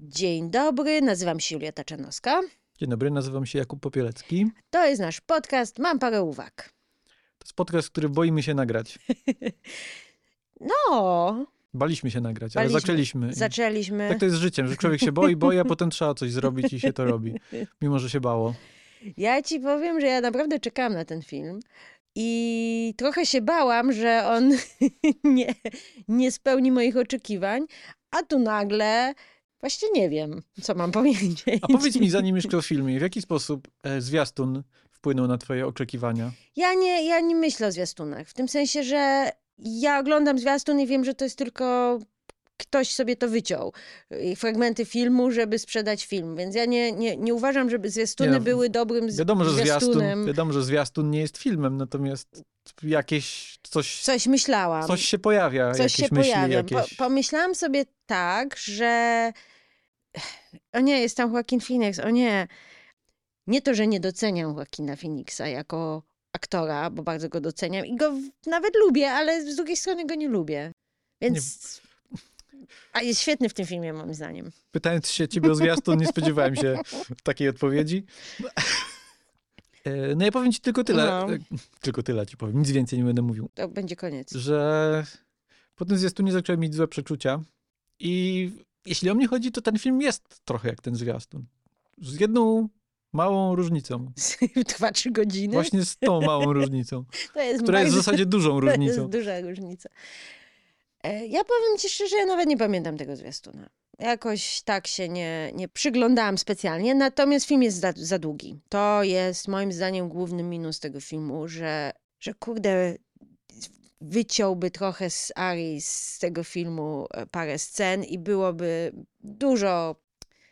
Dzień dobry, nazywam się Julia Taczanowska. Dzień dobry, nazywam się Jakub Popielec,ki To jest nasz podcast, mam parę uwag. To jest podcast, który boimy się nagrać. No, Baliśmy się nagrać, ale Baliśmy. zaczęliśmy. I zaczęliśmy. Tak to jest z życiem, że człowiek się boi, boi, a potem trzeba coś zrobić i się to robi. Mimo, że się bało. Ja ci powiem, że ja naprawdę czekałam na ten film i trochę się bałam, że on nie, nie spełni moich oczekiwań, a tu nagle właśnie nie wiem, co mam powiedzieć. A powiedz mi, zanim jeszcze o filmie, w jaki sposób e, zwiastun wpłynął na twoje oczekiwania? Ja nie, ja nie myślę o zwiastunach, w tym sensie, że ja oglądam zwiastun i wiem, że to jest tylko ktoś sobie to wyciął. Fragmenty filmu, żeby sprzedać film. Więc ja nie, nie, nie uważam, żeby zwiastuny Nie no, były dobrym Wiadomo, że zwiastun, zwiastunem. wiadomo, że zwiastun nie jest filmem, natomiast jakieś coś, Coś myślałam. coś się pojawia, Coś jakieś się myśli, pojawia. Po, jakieś... pomyślałam sobie tak, że o nie, jest tam Joaquin Phoenix, o nie. Nie to, że nie doceniam Joaquina Phoenixa jako aktora, bo bardzo go doceniam i go nawet lubię, ale z drugiej strony go nie lubię. Więc... A jest świetny w tym filmie, moim zdaniem. Pytając się ciebie o zwiastun, nie spodziewałem się takiej odpowiedzi. E, No ja powiem ci tylko tyle. No. e, Tylko tyle ci powiem, nic więcej nie będę mówił. To będzie koniec. Że po tym zwiastunie zacząłem mieć złe przeczucia i jeśli o mnie chodzi, to ten film jest trochę jak ten zwiastun. Z jedną małą różnicą. Trwa trzy godziny. Właśnie z tą małą różnicą, to jest która jest w zasadzie dużą To jest różnicą. duża różnica. E, Ja powiem ci szczerze, ja nawet nie pamiętam tego zwiastuna. Jakoś tak się nie, nie przyglądałam specjalnie, natomiast film jest za, za długi. To jest moim zdaniem główny minus tego filmu, że, że kurde, wyciąłby trochę z Ari z tego filmu e, parę scen i byłoby dużo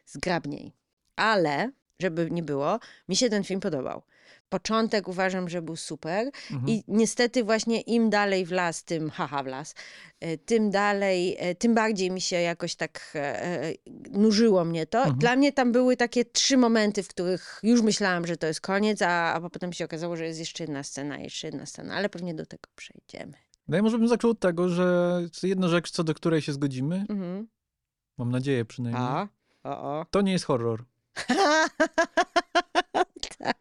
zgrabniej. Ale, żeby nie było, mi się ten film podobał. Początek uważam, że był super. Mhm. I niestety właśnie im dalej w las, tym haha w las, e, tym dalej, e, tym bardziej mi się jakoś tak e, e, nużyło mnie to. Mhm. Dla mnie tam były takie trzy momenty, w których już myślałam, że to jest koniec, a, a potem się okazało, że jest jeszcze jedna scena, jeszcze jedna scena, ale pewnie do tego przejdziemy. No ja może bym zaczął od tego, że jedna rzecz, co do której się zgodzimy, Mhm. mam nadzieję przynajmniej, A, o, o. to nie jest horror. tak.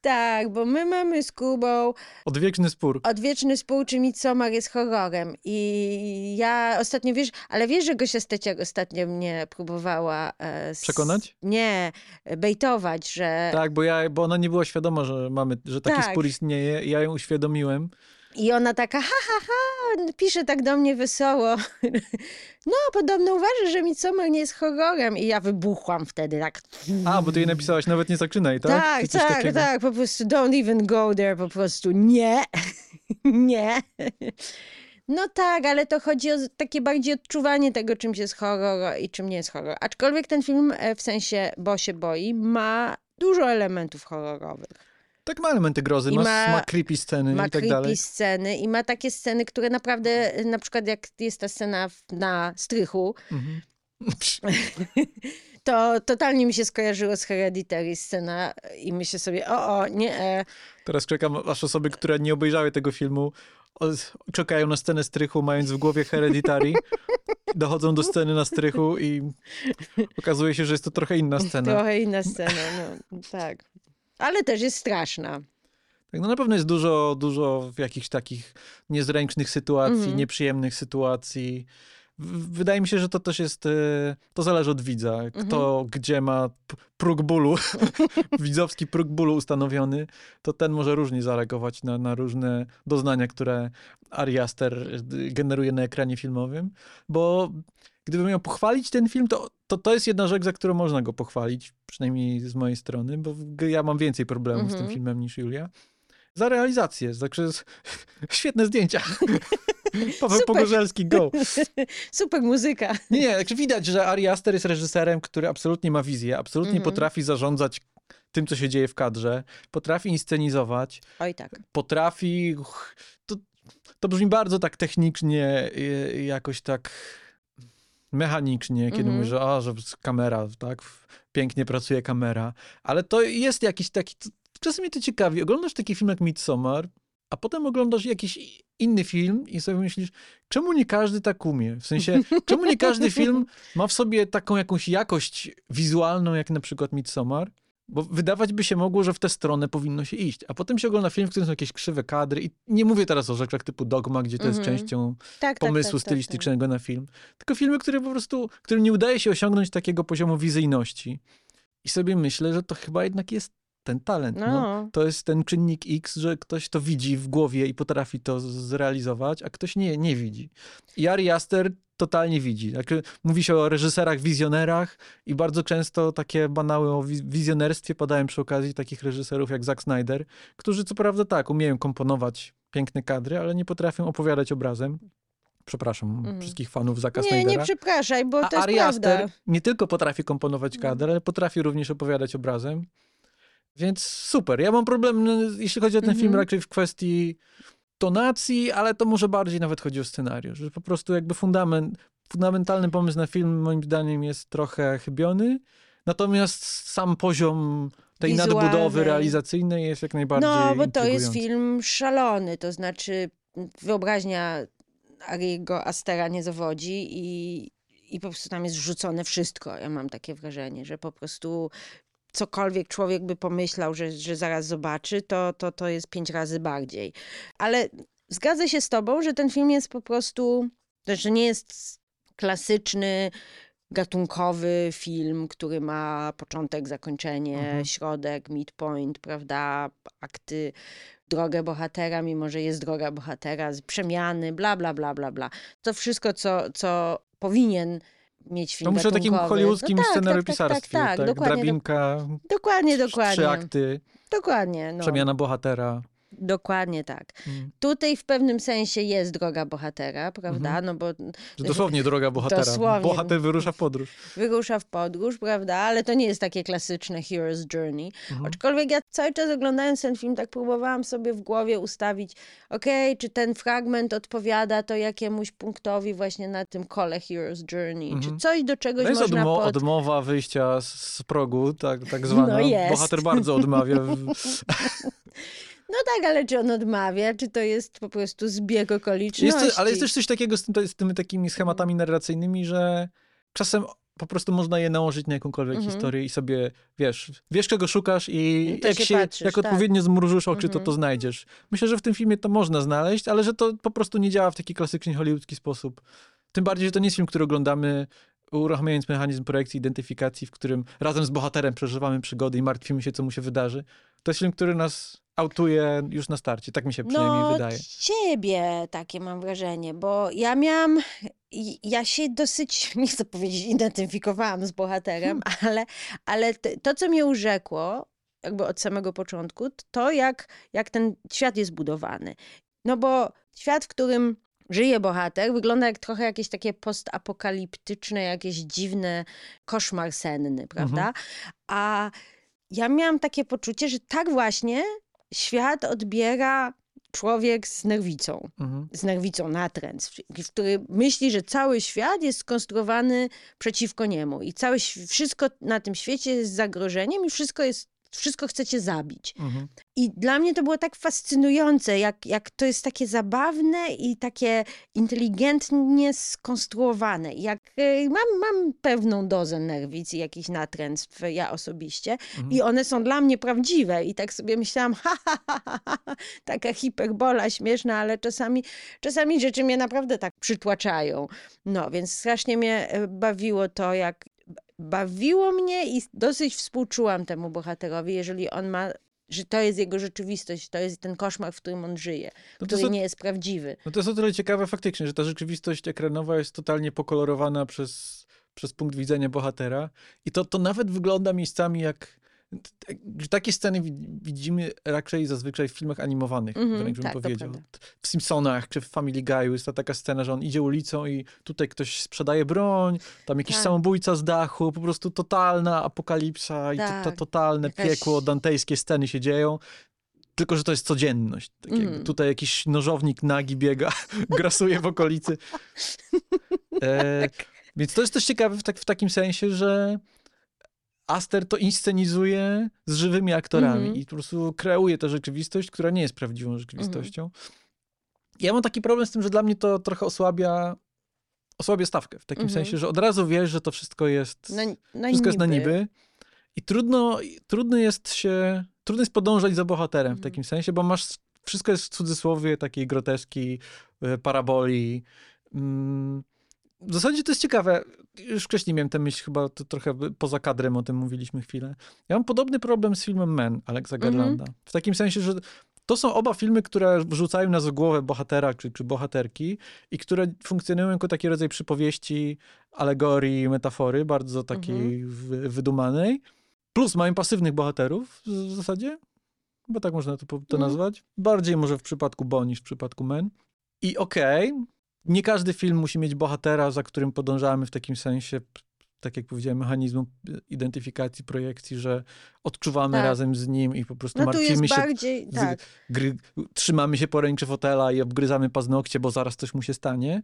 Tak, bo my mamy z Kubą Odwieczny spór. odwieczny spół, czy Midsommar jest horrorem. I ja ostatnio, wiesz, ale wiesz, że Gosia Steciak ostatnio mnie próbowała... E, s- Przekonać? Nie, bejtować, że... Tak, bo, ja, bo ona nie była świadoma, że mamy, że taki Tak. spór istnieje. i Ja ją uświadomiłem. I ona taka, ha, ha, ha, pisze tak do mnie wesoło. No, podobno uważa, że Midsommar nie jest horrorem. I ja wybuchłam wtedy, tak. A, bo ty jej napisałaś, nawet nie zaczynaj, tak? Tak, Czy tak, takiego? tak, po prostu don't even go there, po prostu nie, nie. No tak, ale to chodzi o takie bardziej odczuwanie tego, czym jest horror i czym nie jest horror. Aczkolwiek ten film, e, w sensie, bo się boi, ma dużo elementów horrorowych. Tak, ma elementy grozy, ma, ma- ma creepy sceny Ma i tak creepy dalej. sceny i ma takie sceny, które naprawdę, na przykład jak jest ta scena na strychu, Mhm. to totalnie mi się skojarzyło z Hereditary scena i myślę sobie, o, o, nie, e, Teraz czekam, aż osoby, które nie obejrzały tego filmu, czekają na scenę strychu, mając w głowie Hereditary, dochodzą do sceny na strychu i okazuje się, że jest to trochę inna scena. Trochę inna scena, no tak. Ale też jest straszna. Tak, no na pewno jest dużo, dużo jakichś takich niezręcznych sytuacji, Mhm. nieprzyjemnych sytuacji. Wydaje mi się, że to też jest, e, to zależy od widza. Mhm. Kto gdzie ma próg bólu, widzowski próg bólu ustanowiony, to ten może różnie zareagować na, na różne doznania, które Ari Aster e, generuje na ekranie filmowym. Bo gdybym miał pochwalić ten film, to, to to jest jedna rzecz, za którą można go pochwalić, przynajmniej z mojej strony, bo ja mam więcej problemów z tym Mhm. filmem niż Julia. Za realizację, także świetne zdjęcia. Paweł Super. Pogorzelski, go. Super muzyka. Nie, nie, także widać, że Ari Aster jest reżyserem, który absolutnie ma wizję, absolutnie Mhm. potrafi zarządzać tym, co się dzieje w kadrze, potrafi inscenizować, Oj tak. potrafi... To, to brzmi bardzo tak technicznie, y, jakoś tak mechanicznie, kiedy Mhm. mówię, że, o, że kamera, tak, pięknie pracuje kamera, ale to jest jakiś taki... Czasem mnie to ciekawi. Oglądasz taki film jak Midsommar, a potem oglądasz jakiś inny film i sobie myślisz, czemu nie każdy tak umie? W sensie, czemu nie każdy film ma w sobie taką jakąś jakość wizualną, jak na przykład Midsommar? Bo wydawać by się mogło, że w tę stronę powinno się iść. A potem się ogląda film, w którym są jakieś krzywe kadry. I nie mówię teraz o rzeczach typu Dogma, gdzie to jest Mhm. częścią Tak, pomysłu tak, tak, tak, stylistycznego na film. Tylko filmy, które po prostu, którym nie udaje się osiągnąć takiego poziomu wizyjności. I sobie myślę, że to chyba jednak jest ten talent. No. No. To jest ten czynnik X, że ktoś to widzi w głowie i potrafi to zrealizować, a ktoś nie, nie widzi. I Ari Aster totalnie widzi. Tak, mówi się o reżyserach, wizjonerach i bardzo często takie banały o wiz- wizjonerstwie padają przy okazji takich reżyserów jak Zack Snyder, którzy co prawda tak, umieją komponować piękne kadry, ale nie potrafią opowiadać obrazem. Przepraszam Mhm. wszystkich fanów Zacka Nie, Snydera. nie przepraszaj, bo A to jest Ari prawda. Aster nie tylko potrafi komponować kadr, ale potrafi również opowiadać obrazem. Więc super. Ja mam problem, jeśli chodzi o ten film, Mhm. raczej w kwestii tonacji, ale to może bardziej nawet chodzi o scenariusz. Że po prostu jakby fundament, fundamentalny pomysł na film moim zdaniem jest trochę chybiony, natomiast sam poziom tej Wizualny. nadbudowy realizacyjnej jest jak najbardziej No, bo to jest film szalony, to znaczy wyobraźnia Ariego Astera nie zawodzi i, i po prostu tam jest wrzucone wszystko. Ja mam takie wrażenie, że po prostu cokolwiek człowiek by pomyślał, że, że zaraz zobaczy, to, to, to jest pięć razy bardziej. Ale zgadzę się z tobą, że ten film jest po prostu, że nie jest klasyczny, gatunkowy film, który ma początek, zakończenie, Mhm. środek, midpoint, prawda, akty, drogę bohatera, mimo że jest droga bohatera, przemiany, bla, bla, bla, bla, bla. To wszystko, co, co powinien mieć film To muszę o takim hollywoodzkim no tak, scenariopisarstwie. Tak, tak, tak, dokładnie, do, Drabinka, dokładnie, trzy dokładnie. akty, Dokładnie, no. przemiana bohatera. Dokładnie tak. Mm. Tutaj w pewnym sensie jest droga bohatera, prawda? Mhm. No bo dosłownie droga bohatera. Dosłownie. Bohater wyrusza w podróż. wyrusza w podróż, prawda? Ale to nie jest takie klasyczne hero's journey. Mhm. Aczkolwiek ja cały czas oglądając ten film, tak próbowałam sobie w głowie ustawić, okej, czy ten fragment odpowiada to jakiemuś punktowi właśnie na tym kole hero's journey, Mhm. czy coś do czegoś To jest można odmo- pod... odmowa wyjścia z, z progu, tak, tak zwana. No jest. Bohater bardzo odmawia. W... No tak, ale czy on odmawia, czy to jest po prostu zbieg okoliczności? Jest, ale jest też coś takiego z, tym, z tymi takimi schematami narracyjnymi, że czasem po prostu można je nałożyć na jakąkolwiek Mhm. historię i sobie, wiesz, wiesz czego szukasz i To jak się się, patrzysz, jak tak. odpowiednio zmrużysz oczy, to Mhm. to znajdziesz. Myślę, że w tym filmie to można znaleźć, ale że to po prostu nie działa w taki klasyczny hollywoodzki sposób. Tym bardziej, że to nie jest film, który oglądamy uruchamiając mechanizm projekcji identyfikacji, w którym razem z bohaterem przeżywamy przygody i martwimy się, co mu się wydarzy. To jest film, który nas autuje już na starcie. Tak mi się przynajmniej no, wydaje. ciebie takie mam wrażenie, bo ja miałam, ja się dosyć, nie chcę powiedzieć, identyfikowałam z bohaterem, Hmm. ale, ale to, co mnie urzekło, jakby od samego początku, to jak, jak ten świat jest budowany. No bo świat, w którym żyje bohater, wygląda jak trochę jakieś takie postapokaliptyczne, jakieś dziwne koszmar senny, prawda? Mhm. A ja miałam takie poczucie, że tak właśnie świat odbiera człowiek z nerwicą, Mhm. z nerwicą natręt, który myśli, że cały świat jest skonstruowany przeciwko niemu i całe, wszystko na tym świecie jest zagrożeniem i wszystko jest wszystko chcecie zabić. Mhm. I dla mnie to było tak fascynujące, jak, jak to jest takie zabawne i takie inteligentnie skonstruowane. Jak e, mam, mam pewną dozę nerwic i jakichś natręctw, ja osobiście, Mhm. i one są dla mnie prawdziwe. I tak sobie myślałam, ha, ha, ha, ha, ha, taka hiperbola śmieszna, ale czasami, czasami rzeczy mnie naprawdę tak przytłaczają. No, więc strasznie mnie e, bawiło to, jak bawiło mnie i dosyć współczułam temu bohaterowi, jeżeli on ma, że to jest jego rzeczywistość, to jest ten koszmar, w którym on żyje, No który jest o, nie jest prawdziwy. no to jest o tyle ciekawe faktycznie, że ta rzeczywistość ekranowa jest totalnie pokolorowana przez, przez punkt widzenia bohatera i to, to nawet wygląda miejscami jak... Takie sceny wi- widzimy raczej zazwyczaj w filmach animowanych, Mhm, wręcz bym tak, powiedział. W Simpsonach czy w Family Guy'u jest ta taka scena, że on idzie ulicą i tutaj ktoś sprzedaje broń, tam jakiś Tak. samobójca z dachu, po prostu totalna apokalipsa i to, to Tak, totalne jakaś- piekło, dantejskie sceny się dzieją. Tylko, że to jest codzienność. Tak Mhm. Tutaj jakiś nożownik nagi biega, grasuje w okolicy. E, Tak. więc to jest też ciekawe w, tak, w takim sensie, że Aster to inscenizuje z żywymi aktorami Mhm. i po prostu kreuje tę rzeczywistość, która nie jest prawdziwą rzeczywistością. Ja mam taki problem z tym, że dla mnie to trochę osłabia, osłabia stawkę. W takim Mhm. sensie, że od razu wiesz, że to wszystko jest, No, no wszystko i jest na niby. I trudno, trudno jest się, trudno jest podążać za bohaterem w Mhm. takim sensie, bo masz, wszystko jest w cudzysłowie takiej groteski, e, paraboli. Mm, W zasadzie to jest ciekawe. Już wcześniej miałem tę myśl, chyba to trochę poza kadrem o tym mówiliśmy chwilę. Ja mam podobny problem z filmem Men Alexa Mhm. Garlanda. W takim sensie, że to są oba filmy, które wrzucają nas w głowę bohatera czy, czy bohaterki i które funkcjonują jako taki rodzaj przypowieści, alegorii, metafory, bardzo takiej wy- wydumanej. Plus mają pasywnych bohaterów w zasadzie, bo tak można to, to Mhm. nazwać. Bardziej może w przypadku Bo niż w przypadku Men. I okej, nie każdy film musi mieć bohatera, za którym podążamy w takim sensie, tak jak powiedziałem, mechanizmu identyfikacji, projekcji, że odczuwamy Tak. razem z nim i po prostu No martwimy się bardziej, tak. gry, trzymamy się poręczy fotela i obgryzamy paznokcie, bo zaraz coś mu się stanie.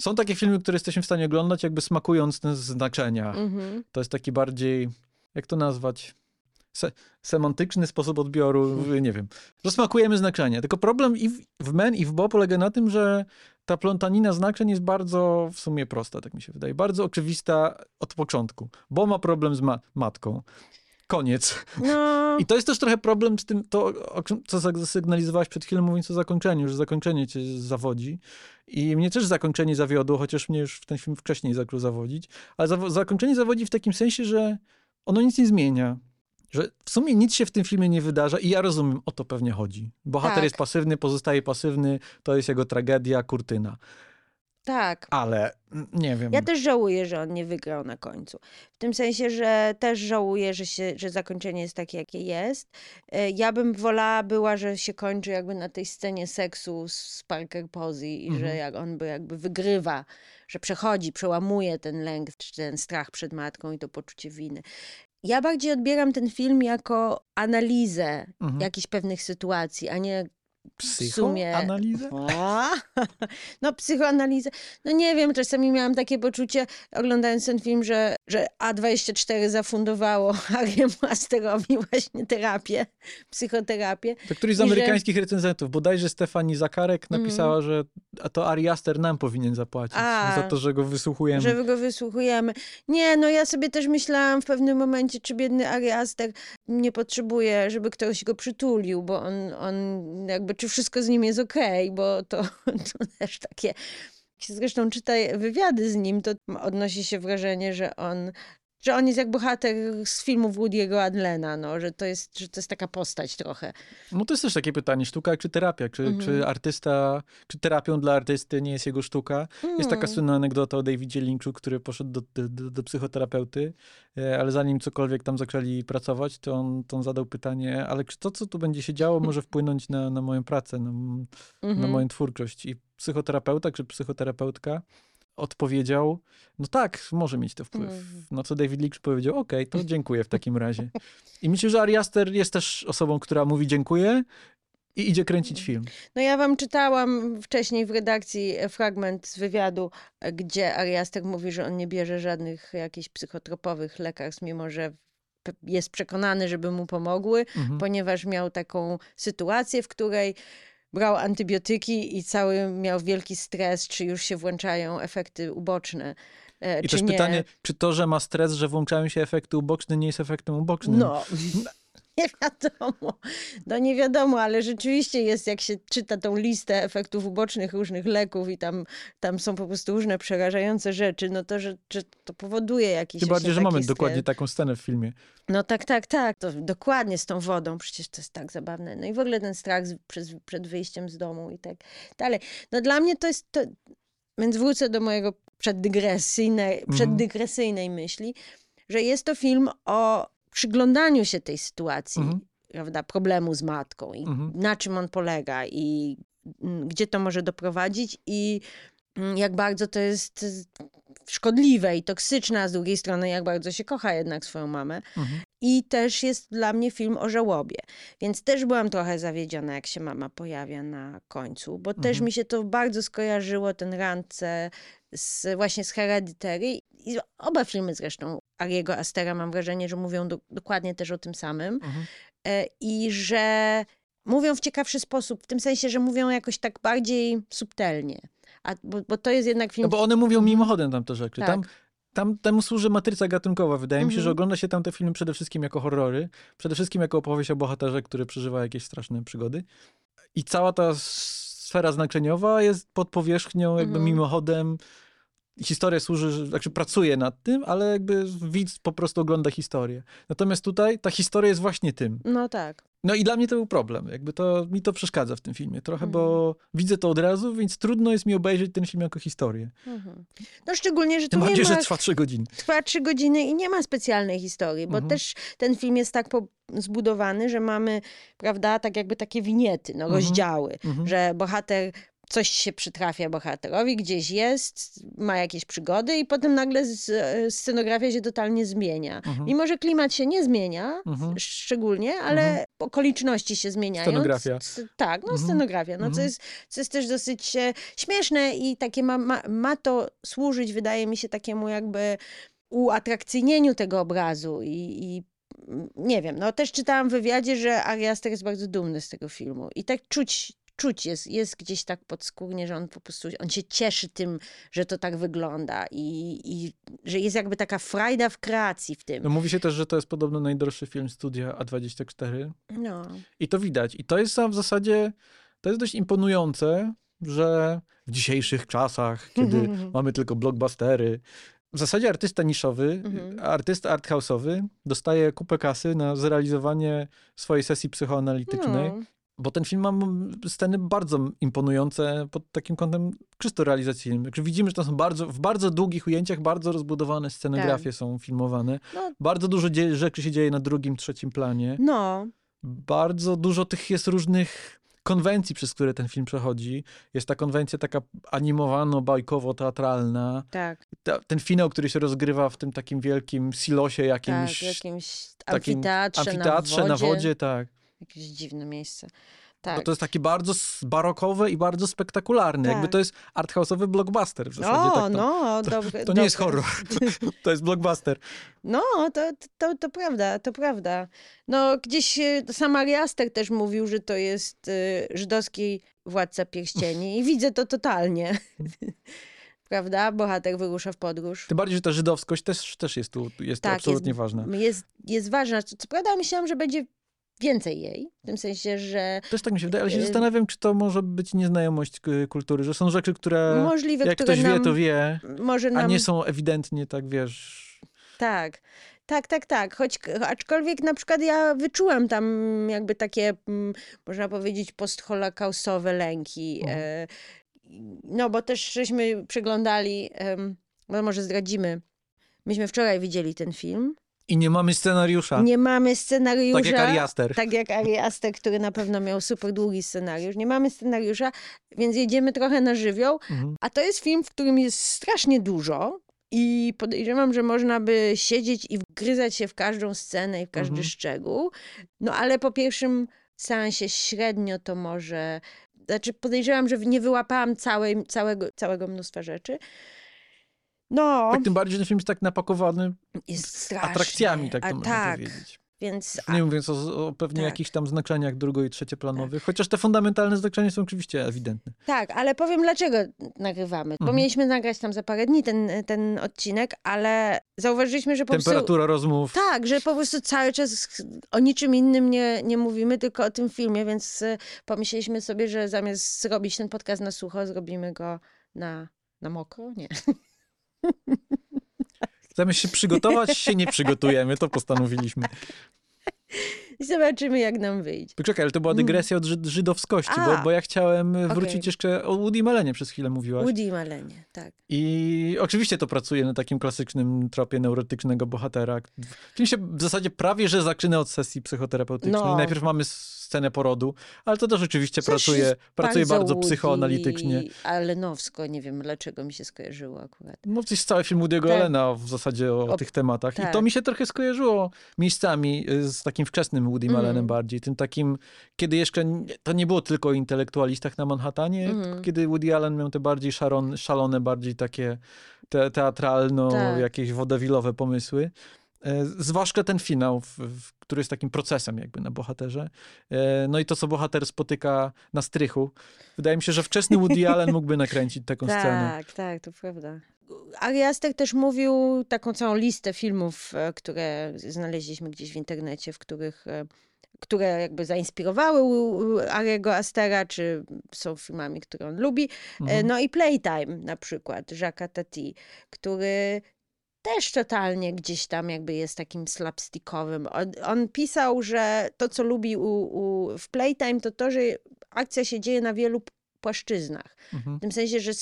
Są takie filmy, które jesteśmy w stanie oglądać, jakby smakując te znaczenia. Mhm. To jest taki bardziej, jak to nazwać? Se, semantyczny sposób odbioru, nie wiem. Rozsmakujemy znaczenie. Tylko problem i w, w Men, i w Bo polega na tym, że ta plątanina znaczeń jest bardzo w sumie prosta, tak mi się wydaje. Bardzo oczywista od początku. Bo ma problem z ma matką. Koniec. No, I to jest też trochę problem z tym, to, co zasygnalizowałaś przed chwilą, mówiąc o zakończeniu, że zakończenie cię zawodzi. I mnie też zakończenie zawiodło, chociaż mnie już ten film wcześniej zaczął zawodzić. Ale zakończenie zawodzi w takim sensie, że ono nic nie zmienia. Że w sumie nic się w tym filmie nie wydarza i ja rozumiem, o to pewnie chodzi. Bohater Tak. jest pasywny, pozostaje pasywny, to jest jego tragedia, kurtyna. tak. Ale nie wiem. Ja też żałuję, że on nie wygrał na końcu. W tym sensie, że też żałuję, że, się, że zakończenie jest takie, jakie jest. E, Ja bym wolała była, że się kończy jakby na tej scenie seksu z Parker Posey i że Mhm. jak on by jakby wygrywa, że przechodzi, przełamuje ten lęk, czy ten strach przed matką i to poczucie winy. Ja bardziej odbieram ten film jako analizę Mhm. jakichś pewnych sytuacji, a nie. Psychoanalizę? A, No, psychoanalizę. No nie wiem, czasami miałam takie poczucie, oglądając ten film, że, że A24 zafundowało Harry'emu Asterowi właśnie terapię, psychoterapię. To któryś z I że- amerykańskich recenzentów, bodajże Stefani Zakarek napisała, że a to Ari Aster nam powinien zapłacić A. za to, że go wysłuchujemy. Że go wysłuchujemy. Nie, no ja sobie też myślałam w pewnym momencie, czy biedny Ari Aster nie potrzebuje, żeby ktoś go przytulił, bo on, on jakby, czy wszystko z nim jest okej, bo to, to też takie... Zresztą czyta wywiady z nim, to odnosi się wrażenie, że on, że on jest jak bohater z filmów Woody'ego Adlena, no, że to jest, że to jest taka postać trochę. No to jest też takie pytanie, sztuka czy terapia? Czy, Mhm. czy artysta, czy terapią dla artysty nie jest jego sztuka? Jest taka Mm. słynna anegdota o Davidzie Lynchu, który poszedł do, do, do, psychoterapeuty, e, ale zanim cokolwiek tam zaczęli pracować, to on, to on zadał pytanie, ale czy to, co tu będzie się działo, może wpłynąć na, na moją pracę, na, na Mhm. moją twórczość? I psychoterapeuta czy psychoterapeutka odpowiedział, no tak, może mieć to wpływ. Mm. No co David Lynch powiedział, okej, to dziękuję w takim razie. I myślę, że Ari Aster jest też osobą, która mówi dziękuję i idzie kręcić film. No ja wam czytałam wcześniej w redakcji fragment z wywiadu, e, gdzie Ari Aster mówi, że on nie bierze żadnych jakichś psychotropowych lekarstw, mimo że jest przekonany, żeby mu pomogły, Mhm. ponieważ miał taką sytuację, w której brał antybiotyki i cały miał wielki stres, czy już się włączają efekty uboczne. e, I też nie. pytanie, czy to, że ma stres, że włączają się efekty uboczne, nie jest efektem ubocznym? No, nie wiadomo. No nie wiadomo, ale rzeczywiście jest, jak się czyta tą listę efektów ubocznych różnych leków i tam, tam są po prostu różne przerażające rzeczy, no to, że, że to powoduje jakiś Tym bardziej, że mamy dokładnie taką scenę w filmie. No tak, tak, tak. To dokładnie z tą wodą, przecież to jest tak zabawne. No i w ogóle ten strach z, przed, przed wyjściem z domu i tak dalej. No dla mnie to jest, to... więc wrócę do mojego przeddygresyjnej, Mhm. przeddygresyjnej myśli, że jest to film o przyglądaniu się tej sytuacji, Mhm. prawda, problemu z matką i Mhm. na czym on polega i mm, gdzie to może doprowadzić i mm, jak bardzo to jest szkodliwe i toksyczne, a z drugiej strony jak bardzo się kocha jednak swoją mamę. Mhm. I też jest dla mnie film o żałobie. Więc też byłam trochę zawiedziona, jak się mama pojawia na końcu, bo też Mhm. mi się to bardzo skojarzyło, ten randce z, właśnie z Hereditary. I oba filmy zresztą Ariego Astera mam wrażenie, że mówią do, dokładnie też o tym samym. Mhm. E, I że mówią w ciekawszy sposób, w tym sensie, że mówią jakoś tak bardziej subtelnie. A, bo, bo to jest jednak film... No bo one mówią mimochodem tam te rzeczy. Tak. Tam, tam temu służy matryca gatunkowa. Wydaje mi się, Mhm. że ogląda się tam te filmy przede wszystkim jako horrory, przede wszystkim jako opowieść o bohaterze, który przeżywa jakieś straszne przygody. I cała ta sfera znaczeniowa jest pod powierzchnią, jakby Mhm. mimochodem. Historia służy, znaczy pracuje nad tym, ale jakby widz po prostu ogląda historię. Natomiast tutaj ta historia jest właśnie tym. No tak. No i dla mnie to był problem. Jakby to, mi to przeszkadza w tym filmie trochę, Mhm. bo widzę to od razu, więc trudno jest mi obejrzeć ten film jako historię. Mhm. No szczególnie, że Tym nie bardziej, ma... że trwa trzy godziny. trwa trzy godziny i nie ma specjalnej historii, bo Mhm. też ten film jest tak po- zbudowany, że mamy, prawda, tak jakby takie winiety, no, Mhm. rozdziały, Mhm. że bohater, coś się przytrafia bohaterowi, gdzieś jest, ma jakieś przygody i potem nagle scenografia się totalnie zmienia. Mhm. Mimo, że klimat się nie zmienia, Mhm. szczególnie, ale Mhm. okoliczności się zmieniają. Scenografia. Tak, no Mhm. scenografia, no co Mhm. jest, co jest też dosyć e, śmieszne i takie ma, ma, ma to służyć, wydaje mi się, takiemu jakby uatrakcyjnieniu tego obrazu i, i mm, nie wiem, no też czytałam w wywiadzie, że Ari Aster jest bardzo dumny z tego filmu i tak czuć, czuć jest, jest gdzieś tak podskórnie, że on po prostu, on się cieszy tym, że to tak wygląda i, i że jest jakby taka frajda w kreacji w tym. No, mówi się też, że to jest podobno najdroższy film studia A24 No, i to widać. I to jest w zasadzie, to jest dość imponujące, że w dzisiejszych czasach, kiedy mamy tylko blockbustery, w zasadzie artysta niszowy, Mhm. artysta arthouse'owy dostaje kupę kasy na zrealizowanie swojej sesji psychoanalitycznej, no. Bo ten film ma sceny bardzo imponujące pod takim kątem czysto realizacyjnym. Widzimy, że to są bardzo, w bardzo długich ujęciach bardzo rozbudowane scenografie są filmowane. No. Bardzo dużo rzeczy się dzieje na drugim, trzecim planie. no, Bardzo dużo tych jest różnych konwencji, przez które ten film przechodzi. Jest ta konwencja taka animowano-bajkowo-teatralna. tak, Ta, ten finał, który się rozgrywa w tym takim wielkim silosie tak, jakimś, w jakimś takim amfiteatrze, amfiteatrze na wodzie. tak. Jakieś dziwne miejsce. Bo Tak. to jest takie bardzo barokowe i bardzo spektakularne. Jakby Tak. to jest arthouse'owy blockbuster w zasadzie. o, tak to, no, dobre, to nie jest horror. To jest blockbuster. No, to, to, to prawda, to prawda. No, gdzieś e, sam Ari Aster też mówił, że to jest y, żydowski władca pierścieni i widzę to totalnie. prawda? Bohater wyrusza w podróż. Tym bardziej, że ta żydowskość też, też jest tu jest Tak, absolutnie jest- ważna. Jest, jest ważna. Co co prawda myślałam, że będzie więcej jej, w tym sensie, że Też tak mi się wydaje, ale się Y- zastanawiam, czy to może być nieznajomość k- kultury, że są rzeczy, które możliwe, jak które ktoś nam, wie, to wie, może a nam... nie są ewidentnie tak, wiesz... Tak, tak, tak, tak. Choć, aczkolwiek na przykład ja wyczułam tam jakby takie, mm, można powiedzieć, postholokaustowe lęki. Mhm. E, no bo też żeśmy przeglądali, em, no może zdradzimy, myśmy wczoraj widzieli ten film. I nie mamy scenariusza. Nie mamy scenariusza. tak jak Ari Aster. Tak jak Ari Aster, który na pewno miał super długi scenariusz. Nie mamy scenariusza, więc jedziemy trochę na żywioł. Mhm. A to jest film, w którym jest strasznie dużo i podejrzewam, że można by siedzieć i wgryzać się w każdą scenę i w każdy Mhm. szczegół. No ale po pierwszym seansie średnio to może... Znaczy podejrzewam, że nie wyłapałam całej, całego, całego mnóstwa rzeczy. No, Tak tym bardziej, że ten film jest tak napakowany jest atrakcjami, tak to A, można tak, powiedzieć. więc... A, Nie mówiąc o, o pewnie tak. jakichś tam znaczeniach drugo- i trzecioplanowych, chociaż te fundamentalne znaczenia są oczywiście ewidentne. Tak, ale powiem dlaczego nagrywamy. Bo Mhm. mieliśmy nagrać tam za parę dni ten, ten odcinek, ale zauważyliśmy, że po prostu... Temperatura rozmów. Tak, że po prostu cały czas o niczym innym nie, nie mówimy, tylko o tym filmie, więc y, pomyśleliśmy sobie, że zamiast zrobić ten podcast na sucho, zrobimy go na, na mokro? Nie. Zamiast się przygotować, się nie przygotujemy, to postanowiliśmy. I zobaczymy, jak nam wyjdzie. Poczekaj, ale to była dygresja od żyd- żydowskości, bo, Mm. A. bo ja chciałem Okej. wrócić jeszcze o Woody Malenie przez chwilę mówiłaś. Woody i Malenie, tak. I oczywiście to pracuje na takim klasycznym tropie neurotycznego bohatera. Film się w zasadzie prawie, że zaczyna od sesji psychoterapeutycznej. No. Najpierw mamy scenę porodu, ale to też oczywiście Coś pracuje, pracuje bardzo Woody, psychoanalitycznie. Ale Nowsko, nie wiem dlaczego mi się skojarzyło akurat. No jest cały film Woody'ego Tak. Allena w zasadzie o, O- tych tematach. I tak. to mi się trochę skojarzyło miejscami y, z takim wczesnym Woody Mm. Allenem bardziej. Tym takim, kiedy jeszcze to nie było tylko o intelektualistach na Manhattanie, tylko kiedy Woody Allen miał te bardziej szaron, szalone, bardziej takie te, teatralno, Tak. jakieś wodewilowe pomysły. E, Zwłaszcza ten finał, w, w, który jest takim procesem jakby na bohaterze. E, No i to, co bohater spotyka na strychu. Wydaje mi się, że wczesny Woody Allen mógłby nakręcić taką scenę. Tak, tak, to prawda. Ari Aster też mówił taką całą listę filmów, e, które znaleźliśmy gdzieś w internecie, w których, e, które jakby zainspirowały Ariego Astera, czy są filmami, które on lubi. E, Mhm. No i Playtime na przykład, Jacques'a Tati, który też totalnie gdzieś tam jakby jest takim slapstickowym. On, on pisał, że to, co lubi u, u, w Playtime, to to, że akcja się dzieje na wielu płaszczyznach. Mhm. W tym sensie, że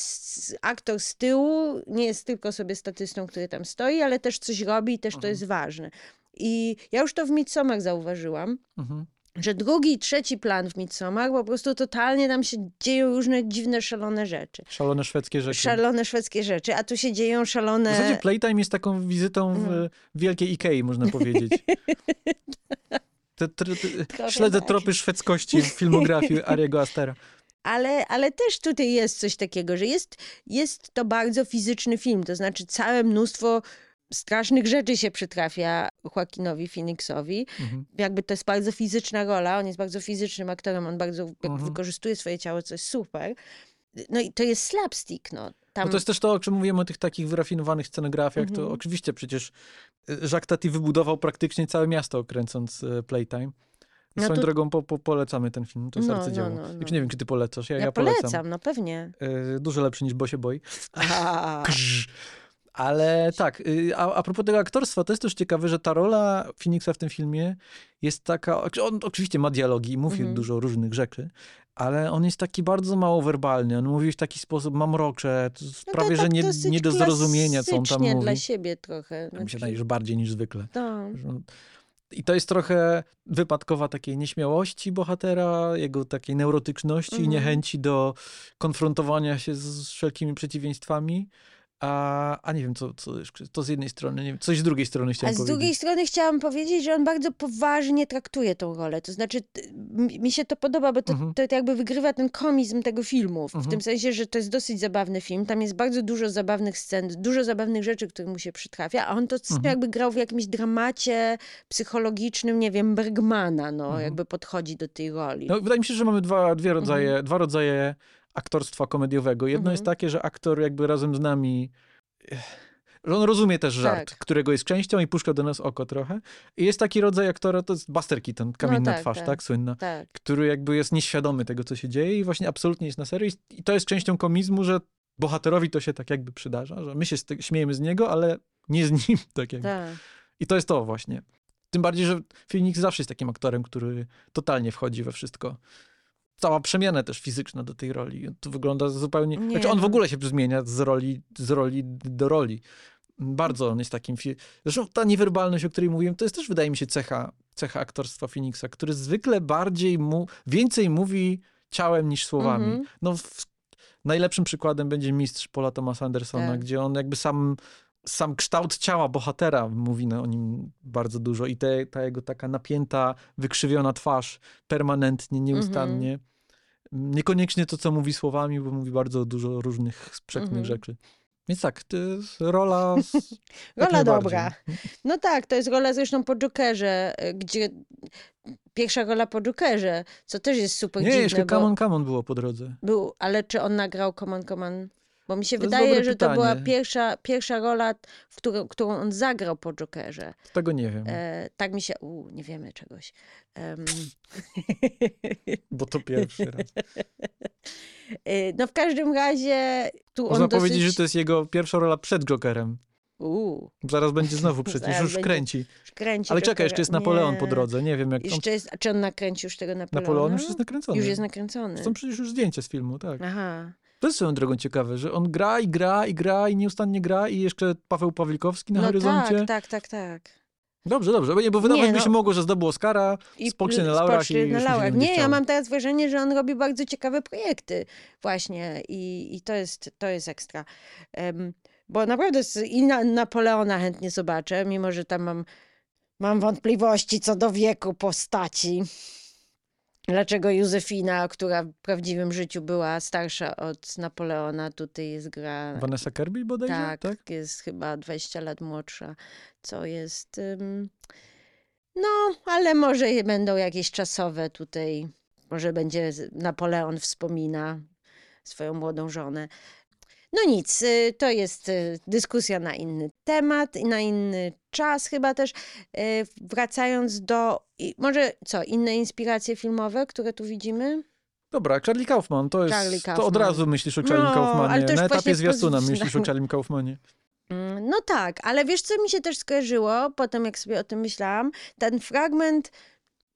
aktor z tyłu nie jest tylko sobie statystą, który tam stoi, ale też coś robi i też to Mhm. jest ważne. I ja już to w Midsommar zauważyłam, Mhm. że drugi i trzeci plan w Midsommar po prostu totalnie tam się dzieją różne dziwne, szalone rzeczy. Szalone szwedzkie rzeczy. Szalone szwedzkie rzeczy, a tu się dzieją W szalone... zasadzie Playtime jest taką wizytą w No. wielkiej Ikei, można powiedzieć. Te, te, Trochę śledzę tak. tropy szwedzkości w filmografii Ariego Astera. Ale, ale też tutaj jest coś takiego, że jest, jest to bardzo fizyczny film, to znaczy całe mnóstwo strasznych rzeczy się przytrafia Joaquinowi Phoenixowi. Mhm. Jakby to jest bardzo fizyczna rola, on jest bardzo fizycznym aktorem, on bardzo Mhm. wykorzystuje swoje ciało, co jest super. No i to jest slapstick, no. Tam, No to jest też to, o czym mówimy o tych takich wyrafinowanych scenografiach, to Mhm. oczywiście przecież y, Jacques Tati wybudował praktycznie całe miasto kręcąc y, Playtime. No Swoją to- drogą po, po, polecamy ten film, to jest No, arcydzieło. no, no, no. Znaczy, nie wiem, czy ty polecasz, ja, ja, ja, polecam, polecam. no pewnie. Y, Dużo lepszy niż Bo się boi. Ale tak, y, a, a propos tego aktorstwa, to jest też ciekawe, że ta rola Phoenixa w tym filmie jest taka, on oczywiście ma dialogi i mówi Mhm. dużo różnych rzeczy, ale on jest taki bardzo mało werbalny, on mówi w taki sposób mamrocze, to no prawie, to że tak nie, nie do zrozumienia, co on tam mówi. dla siebie trochę. Mi się Znaczy, wydaje, że bardziej niż zwykle. no. I to jest trochę wypadkowa takiej nieśmiałości bohatera, jego takiej neurotyczności, Mhm. niechęci do konfrontowania się z wszelkimi przeciwieństwami. A, a nie wiem, co, co to z jednej strony, nie wiem, coś z drugiej strony A chciałem z powiedzieć. drugiej strony chciałam powiedzieć, że on bardzo poważnie traktuje tą rolę. To znaczy, mi się to podoba, bo to, Mhm. to jakby wygrywa ten komizm tego filmu. W Mhm. tym sensie, że to jest dosyć zabawny film. Tam jest bardzo dużo zabawnych scen, dużo zabawnych rzeczy, które mu się przytrafia, a on to Mhm. jakby grał w jakimś dramacie psychologicznym, nie wiem, Bergmana, no, Mhm. jakby podchodzi do tej roli. No, wydaje mi się, że mamy dwa, dwie rodzaje, dwa rodzaje aktorstwa komediowego. Jedno Mhm. jest takie, że aktor jakby razem z nami. Że on rozumie też żart, Tak. którego jest częścią i puszcza do nas oko trochę. I jest taki rodzaj aktora, to jest Buster Keaton, kamienna tak, twarz, tak. tak, słynna. Tak. który jakby jest nieświadomy tego, co się dzieje i właśnie absolutnie jest na serio. I- to jest częścią komizmu, że bohaterowi to się tak jakby przydarza, że my się śmiejemy z niego, ale nie z nim. Tak jakby. Tak. I to jest to właśnie. Tym bardziej, że Phoenix zawsze jest takim aktorem, który totalnie wchodzi we wszystko. Cała przemiana też fizyczna do tej roli. To wygląda zupełnie... Nie, Znaczy on w no. ogóle się zmienia z roli, z roli do roli. Bardzo on jest takim... fi- Zresztą ta niewerbalność, o której mówiłem, to jest też wydaje mi się cecha, cecha aktorstwa Phoenixa, który zwykle bardziej mu... więcej mówi ciałem niż słowami. Mhm. No w, najlepszym przykładem będzie Mistrz Paula Thomasa Andersona, Tak. gdzie on jakby sam sam kształt ciała bohatera mówi o nim bardzo dużo i te, ta jego taka napięta, wykrzywiona twarz permanentnie, nieustannie. Niekoniecznie to, co mówi słowami, bo mówi bardzo dużo różnych sprzecznych Mhm. rzeczy. Więc tak, to jest rola... Rola dobra. No tak, to jest rola zresztą po Jokerze, y, gdzie pierwsza rola po Jokerze, co też jest super Nie, dziwne, jeszcze bo Come on, Come on było po drodze. był, ale czy on nagrał Come on, Come on? Bo mi się To jest wydaje, że to była pytanie. pierwsza, pierwsza rola, w którą, którą on zagrał po Jokerze. Tego nie wiem, E, tak mi się, u, nie wiemy czegoś. Em, bo to pierwszy raz. e, no w każdym razie tu Można on dosyć... powiedzieć, że to jest jego pierwsza rola przed Jokerem. U, Zaraz będzie znowu przecież, już kręci. kręci Ale czekaj, jeszcze jest Napoleon po Nie. drodze. Nie wiem, jak on... Jeszcze jest, a czy on nakręcił już tego Napoleona? Napoleon już jest nakręcony. Już jest nakręcony. Są przecież już zdjęcia z filmu, tak. Aha. To jest swoją drogą ciekawe, że on gra i gra i gra i nieustannie gra i jeszcze Paweł Pawlikowski na no horyzoncie. tak, tak, tak, tak. Dobrze, dobrze, bo, nie, bo wydawać Nie, no. się mogło, że zdobył Oscara, spocznie na laurach spocznie i na mi laurach. nie Nie, ja mam teraz wrażenie, że on robi bardzo ciekawe projekty właśnie i, i to, jest, to jest ekstra. Em, bo naprawdę i na, Napoleona chętnie zobaczę, mimo że tam mam, mam wątpliwości co do wieku postaci. Dlaczego Józefina, która w prawdziwym życiu była starsza od Napoleona, tutaj jest gra. Vanessa Kirby bodajże? Tak, tak? jest chyba 20 lat młodsza, co jest. No, ale może będą jakieś czasowe tutaj. Może będzie Napoleon wspomina swoją młodą żonę. No nic, y, to jest y, dyskusja na inny temat i na inny czas chyba też. Y, Wracając do, może co, inne inspiracje filmowe, które tu widzimy? Dobra, Charlie Kaufman, to jest, Charlie to od Kaufman. razu myślisz o Charlie No, Kaufmanie. Na etapie zwiastuna myślisz o Charlie Kaufmanie. Mm, No tak, ale wiesz, co mi się też skojarzyło, potem jak sobie o tym myślałam? Ten fragment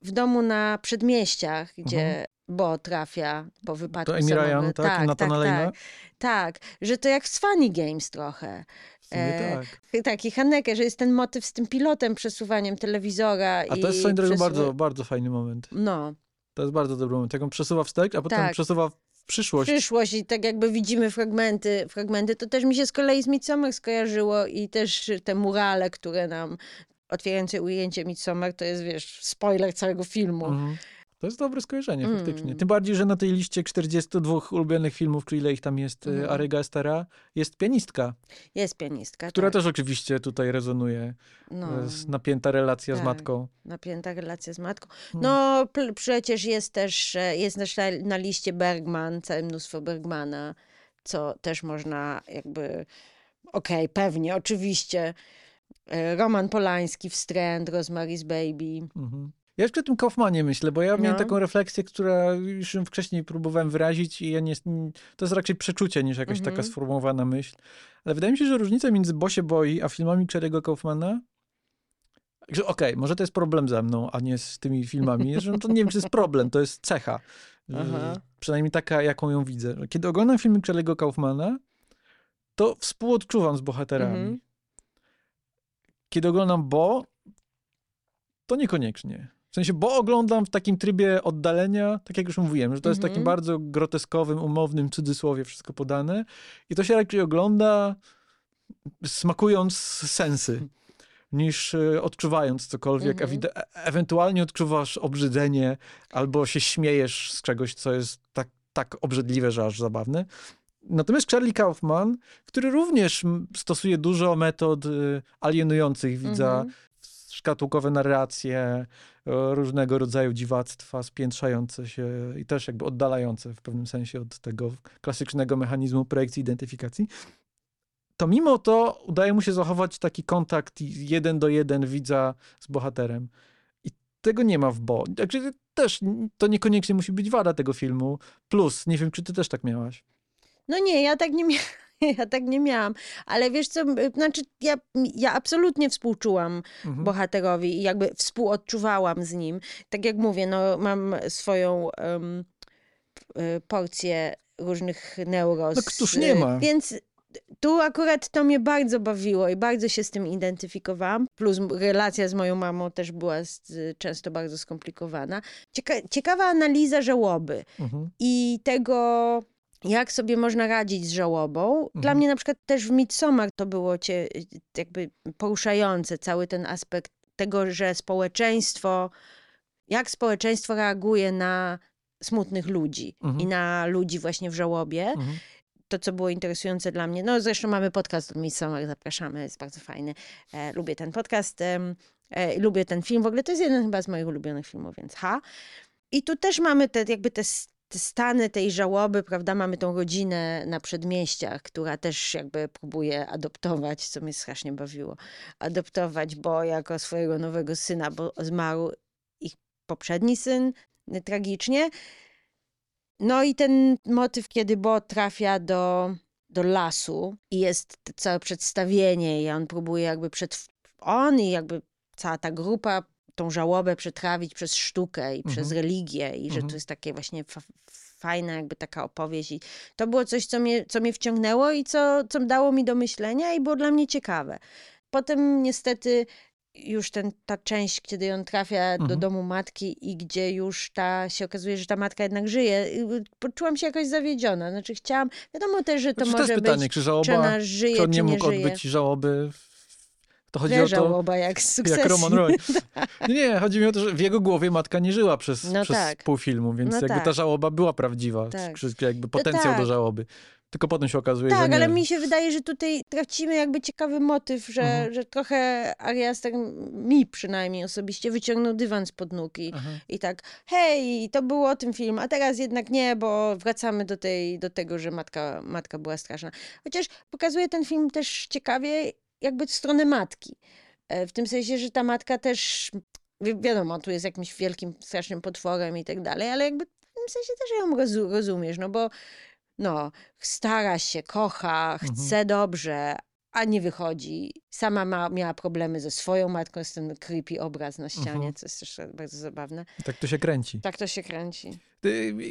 w domu na przedmieściach, gdzie Bo trafia po wypadku To Amy Ryan, tak? Nathana tak, Lane'a? tak, tak, że to jak z Funny Games trochę. E, tak. Taki Haneke, że jest ten motyw z tym pilotem, przesuwaniem telewizora. A to jest swoją drogą bardzo, bardzo fajny moment. No, To jest bardzo dobry moment. Jak on przesuwa wstecz, a potem Tak. przesuwa w przyszłość. przyszłość i tak jakby widzimy fragmenty, fragmenty, to też mi się z kolei z Midsommar skojarzyło i też te murale, które nam otwierające ujęcie Midsommar, to jest, wiesz, spoiler całego filmu. Mhm. To jest dobre skojarzenie, Mm. faktycznie. Tym bardziej, że na tej liście 42 ulubionych filmów, czy ile ich tam jest, mhm. Aryga Estera, jest pianistka, Jest pianistka, która tak. też oczywiście tutaj rezonuje. no, Jest napięta relacja z Tak. matką. napięta relacja z matką. Mm. No pl- przecież jest też, e, jest też na, na liście Bergman, całe mnóstwo Bergmana, co też można jakby, okej, pewnie, oczywiście, E, Roman Polański, Wstręt, Rosemary's Baby. Mhm. Ja jeszcze o tym Kaufmanie myślę, bo ja miałem No. taką refleksję, która już wcześniej próbowałem wyrazić i ja nie, to jest raczej przeczucie niż jakaś Mhm. taka sformułowana myśl. Ale wydaje mi się, że różnica między Bosie Boi a filmami Cherry'ego Kaufmana że Okej, może to jest problem ze mną, a nie z tymi filmami. Że to nie wiem, czy jest problem, to jest cecha. Aha. Przynajmniej taka, jaką ją widzę. Kiedy oglądam filmy Cherry'ego Kaufmana, to współodczuwam z bohaterami. Mhm. Kiedy oglądam Bo, to niekoniecznie. W sensie, bo oglądam w takim trybie oddalenia, tak jak już mówiłem, że to jest Mhm. takim bardzo groteskowym, umownym cudzysłowie wszystko podane. I to się raczej ogląda smakując sensy, niż e, odczuwając cokolwiek. Mhm. Ewide- e- ewentualnie odczuwasz obrzydzenie albo się śmiejesz z czegoś, co jest tak, tak obrzydliwe, że aż zabawne. Natomiast Charlie Kaufman, który również stosuje dużo metod y, alienujących widza, Mhm. Szkatułkowe narracje, e, różnego rodzaju dziwactwa, spiętrzające się i też jakby oddalające w pewnym sensie od tego klasycznego mechanizmu projekcji identyfikacji, to mimo to udaje mu się zachować taki kontakt jeden do jeden widza z bohaterem. I tego nie ma w Bo. Także też to niekoniecznie musi być wada tego filmu. Plus, nie wiem, czy ty też tak miałaś. No nie, ja tak nie miałam. Ja tak nie miałam, ale wiesz co, znaczy ja, ja absolutnie współczułam Mhm. bohaterowi i jakby współodczuwałam z nim. Tak jak mówię, no mam swoją y, porcję różnych neuroz. No któż nie y, ma? Więc tu akurat to mnie bardzo bawiło i bardzo się z tym identyfikowałam. Plus relacja z moją mamą też była z, często bardzo skomplikowana. Cieka ciekawa analiza żałoby Mhm. i tego, jak sobie można radzić z żałobą. Dla Mhm. mnie na przykład też w Midsommar to było cie, jakby poruszające, cały ten aspekt tego, że społeczeństwo, jak społeczeństwo reaguje na smutnych ludzi Mhm. i na ludzi właśnie w żałobie. Mhm. To, co było interesujące dla mnie, no zresztą mamy podcast od Midsommar, zapraszamy, jest bardzo fajny. E, lubię ten podcast, e, lubię ten film, w ogóle to jest jeden chyba z moich ulubionych filmów, więc ha. I tu też mamy te jakby te stany tej żałoby, prawda? Mamy tą rodzinę na przedmieściach, która też jakby próbuje adoptować, co mnie strasznie bawiło. Adoptować, bo jako swojego nowego syna, bo zmarł ich poprzedni syn y, tragicznie. No i ten motyw, kiedy Bo trafia do, do lasu i jest całe przedstawienie i on próbuje jakby przed... On i jakby cała ta grupa tą żałobę przetrawić przez sztukę i przez Mhm. religię i że Mhm. to jest takie właśnie fa- fajna jakby taka opowieść i to było coś, co mnie, co mnie wciągnęło i co, co dało mi do myślenia i było dla mnie ciekawe. Potem niestety już ten, ta część, kiedy on trafia do Mhm. domu matki i gdzie już ta, się okazuje, że ta matka jednak żyje, y, poczułam się jakoś zawiedziona. Znaczy chciałam, wiadomo też, że to Znaczy, może też pytanie, być, czy czy żałoba, ona żyje, czy nie czy nie mógł żyje. odbyć żałoby w, To chodzi Wie o to, żałoba jak z sukcesji. jak Roman Roy. Nie, chodzi mi o to, że w jego głowie matka nie żyła przez, No przez tak. pół filmu, więc No jakby ta tak. żałoba była prawdziwa, Tak. jakby potencjał do tak. żałoby. Tylko potem się okazuje, że Tak, ale mi się wydaje, że tutaj tracimy jakby ciekawy motyw, że, Mhm. że trochę Ari Aster mi przynajmniej osobiście wyciągnął dywan spod nóg i, Aha. i tak, hej, to było o tym film, a teraz jednak nie, bo wracamy do, tej, do tego, że matka, matka była straszna. Chociaż pokazuje ten film też ciekawie jakby stronę matki. E, W tym sensie, że ta matka też, wi- wiadomo, tu jest jakimś wielkim, strasznym potworem i tak dalej, ale jakby w tym sensie też ją rozu- rozumiesz, no bo no, stara się, kocha, Mhm. chce dobrze, a nie wychodzi. Sama ma, miała problemy ze swoją matką, jest ten creepy obraz na ścianie, Mhm. co jest też bardzo zabawne. Tak to się kręci. Tak to się kręci.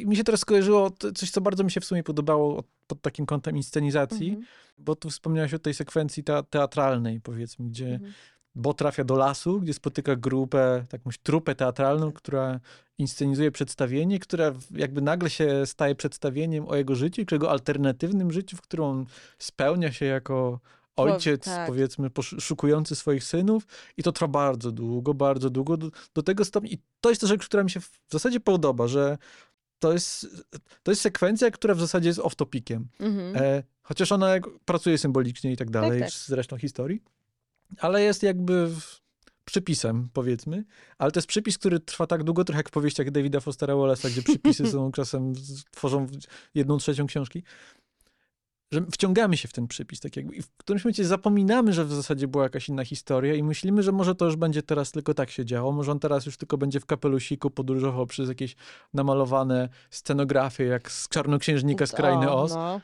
Mi się teraz skojarzyło coś, co bardzo mi się w sumie podobało od- pod takim kątem inscenizacji, Mhm. bo tu wspomniałeś o tej sekwencji te, teatralnej, powiedzmy, gdzie Mhm. Bo trafia do lasu, gdzie spotyka grupę, jakąś trupę teatralną, Tak. która inscenizuje przedstawienie, która w- jakby nagle się staje przedstawieniem o jego życiu, czy jego alternatywnym życiu, w którym on spełnia się jako ojciec, tak. powiedzmy, poszukujący swoich synów. I to trwa bardzo długo, bardzo długo, do, do tego stopnia. I to jest ta rzecz, która mi się w zasadzie podoba, że to jest, to jest sekwencja, która w zasadzie jest off-topiciem. Mhm. E, chociaż ona pracuje symbolicznie i tak dalej, tak. z resztą historii, ale jest jakby w- przypisem, powiedzmy. Ale to jest przypis, który trwa tak długo, trochę jak w powieściach Davida Fostera Wallace'a, gdzie przypisy są czasem, tworzą jedną trzecią książki, że wciągamy się w ten przypis, tak jakby. I w którymś momencie zapominamy, że w zasadzie była jakaś inna historia i myślimy, że może to już będzie teraz tylko tak się działo, może on teraz już tylko będzie w kapelusiku podróżował przez jakieś namalowane scenografie, jak z Czarnoksiężnika z Krainy Oz. no.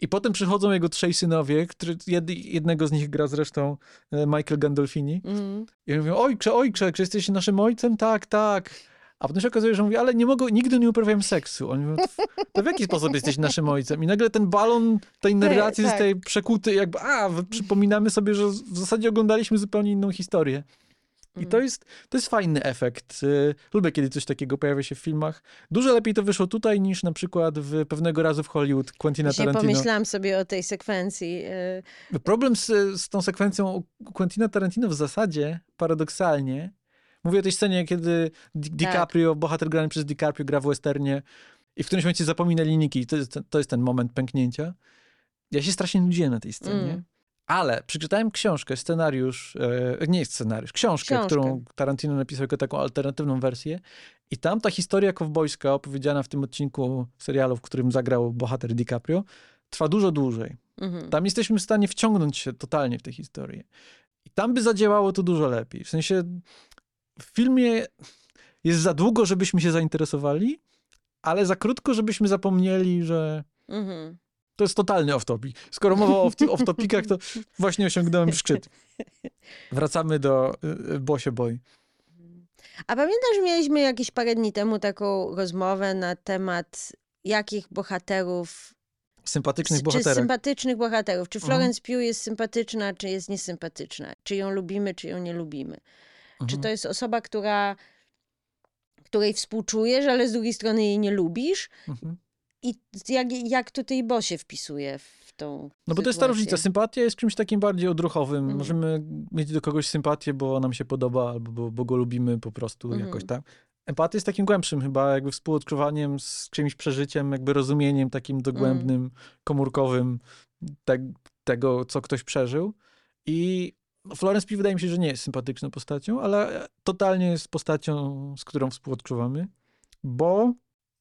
I potem przychodzą jego trzej synowie, który, jed, jednego z nich gra zresztą e, Michael Gandolfini. Mhm. I mówią, ojcze, ojcze, czy jesteś naszym ojcem? Tak, tak. A potem się okazuje, że mówi, ale nie mogę, nigdy nie uprawiałem seksu. Oni mówią, to w jaki sposób jesteś naszym ojcem? I nagle ten balon tej narracji tak. zostaje przekuty, jakby, a, przypominamy sobie, że w zasadzie oglądaliśmy zupełnie inną historię. I to jest, to jest fajny efekt. Y, Lubię, kiedy coś takiego pojawia się w filmach. Dużo lepiej to wyszło tutaj niż na przykład w pewnego razu w Hollywood Quentina Właśnie Tarantino. pomyślałam sobie o tej sekwencji. y, Problem z, z tą sekwencją Quentina Tarantino w zasadzie, paradoksalnie, mówię o tej scenie, kiedy Di- Tak. DiCaprio, bohater grany przez DiCaprio gra w westernie i w którymś momencie zapomina linijki. To jest, ten- to jest ten moment pęknięcia. Ja się strasznie nudziłem na tej scenie. Mm. Ale przeczytałem książkę, scenariusz, e, nie jest scenariusz, książkę, Książkę. którą Tarantino napisał jako taką alternatywną wersję. I tam ta historia kowbojska opowiedziana w tym odcinku serialu, w którym zagrał bohater DiCaprio, trwa dużo dłużej. Mhm. Tam jesteśmy w stanie wciągnąć się totalnie w tę historię. I tam by zadziałało to dużo lepiej. W sensie w filmie jest za długo, żebyśmy się zainteresowali, ale za krótko, żebyśmy zapomnieli, że Mhm. to jest totalny off-topic. Skoro mowa o off- off-topicach, to właśnie osiągnąłem szczyt. Wracamy do y, Bosie Boy. A pamiętasz, mieliśmy jakieś parę dni temu taką rozmowę na temat jakich bohaterów Sympatycznych czy bohaterek. sympatycznych bohaterów. Czy Mhm. Florence Pugh jest sympatyczna, czy jest niesympatyczna? Czy ją lubimy, czy ją nie lubimy? Czy Mhm. to jest osoba, która, której współczujesz, ale z drugiej strony jej nie lubisz? Mhm. I jak, jak to tej Bosie wpisuje w tą No bo to jest ta sytuację? różnica. Sympatia jest czymś takim bardziej odruchowym. Mhm. Możemy mieć do kogoś sympatię, bo nam się podoba, albo bo, bo go lubimy po prostu Mhm. jakoś tak. Empatia jest takim głębszym chyba, jakby współodczuwaniem z czymś przeżyciem, jakby rozumieniem takim dogłębnym, Mhm. komórkowym te, tego, co ktoś przeżył. I Florence Pugh wydaje mi się, że nie jest sympatyczną postacią, ale totalnie jest postacią, z którą współodczuwamy, bo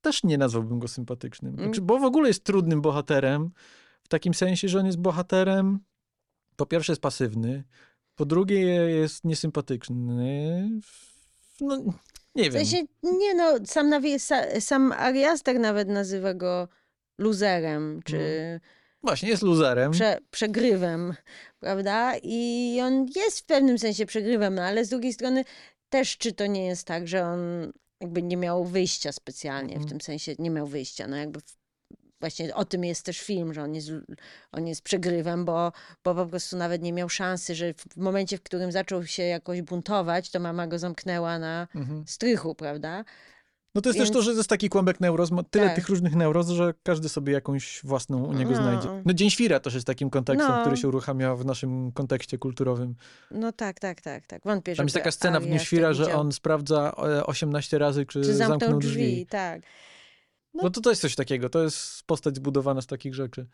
też nie nazwałbym go sympatycznym. Mm. Znaczy, bo w ogóle jest trudnym bohaterem, w takim sensie, że on jest bohaterem, po pierwsze jest pasywny, po drugie jest niesympatyczny. No, nie W wiem. sensie, nie no, sam, nawie, sa, sam Ari Aster nawet nazywa go luzerem, czy Mhm. Właśnie, jest luzerem. prze, przegrywem, prawda? I on jest w pewnym sensie przegrywem, no ale z drugiej strony też, czy to nie jest tak, że on jakby nie miał wyjścia specjalnie, w Mhm. tym sensie nie miał wyjścia, no jakby właśnie o tym jest też film, że on jest, on jest przegrywem, bo, bo po prostu nawet nie miał szansy, że w momencie, w którym zaczął się jakoś buntować, to mama go zamknęła na Mhm. strychu, prawda? No to jest też Więc- to, że jest taki kłębek neuroz, tyle Tak. tych różnych neuroz, że każdy sobie jakąś własną u niego No. znajdzie. No Dzień Świra też jest takim kontekstem, No. który się uruchamia w naszym kontekście kulturowym. No tak, tak, tak, tak. Wątpię, Tam jest taka scena w Dniu Świra, że widział. on sprawdza e, 18 razy, czy, Czy zamknął, zamknął drzwi, drzwi. tak. No to to jest coś takiego, to jest postać zbudowana z takich rzeczy.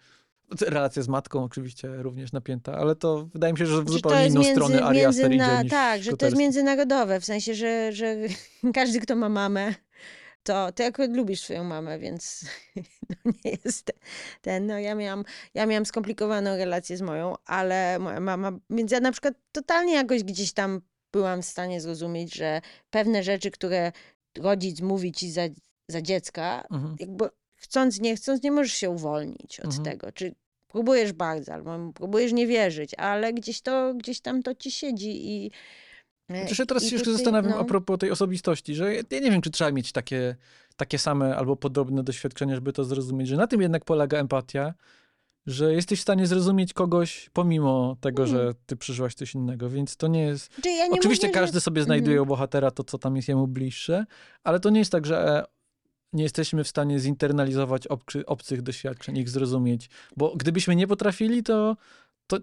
Relacja z matką oczywiście również napięta, ale to wydaje mi się, że w zupełnie inną między, stronę Ari Aster niż Tak, że to jest międzynarodowe, w sensie, że, że każdy, kto ma mamę, to ty akurat lubisz swoją mamę, więc to nie jest te- ten, no ja miałam, ja miałam skomplikowaną relację z moją, ale moja mama, więc ja na przykład totalnie jakoś gdzieś tam byłam w stanie zrozumieć, że pewne rzeczy, które rodzic mówi ci za, za dziecka, Mhm. jakby chcąc, nie chcąc, nie możesz się uwolnić od Mhm. tego. Czy próbujesz bardzo, albo próbujesz nie wierzyć, ale gdzieś to, gdzieś tam to ci siedzi i... Chociaż ja teraz się jeszcze zastanawiam no, a propos tej osobistości, że ja nie wiem, czy trzeba mieć takie, takie same albo podobne doświadczenia, żeby to zrozumieć, że na tym jednak polega empatia, że jesteś w stanie zrozumieć kogoś pomimo tego, Mhm. że ty przeżyłaś coś innego, więc to nie jest... Znaczy, ja nie Oczywiście mówię, każdy że... sobie znajduje Mhm. u bohatera to, co tam jest jemu bliższe, ale to nie jest tak, że e, nie jesteśmy w stanie zinternalizować obcy, obcych doświadczeń, ich zrozumieć, bo gdybyśmy nie potrafili, to, to,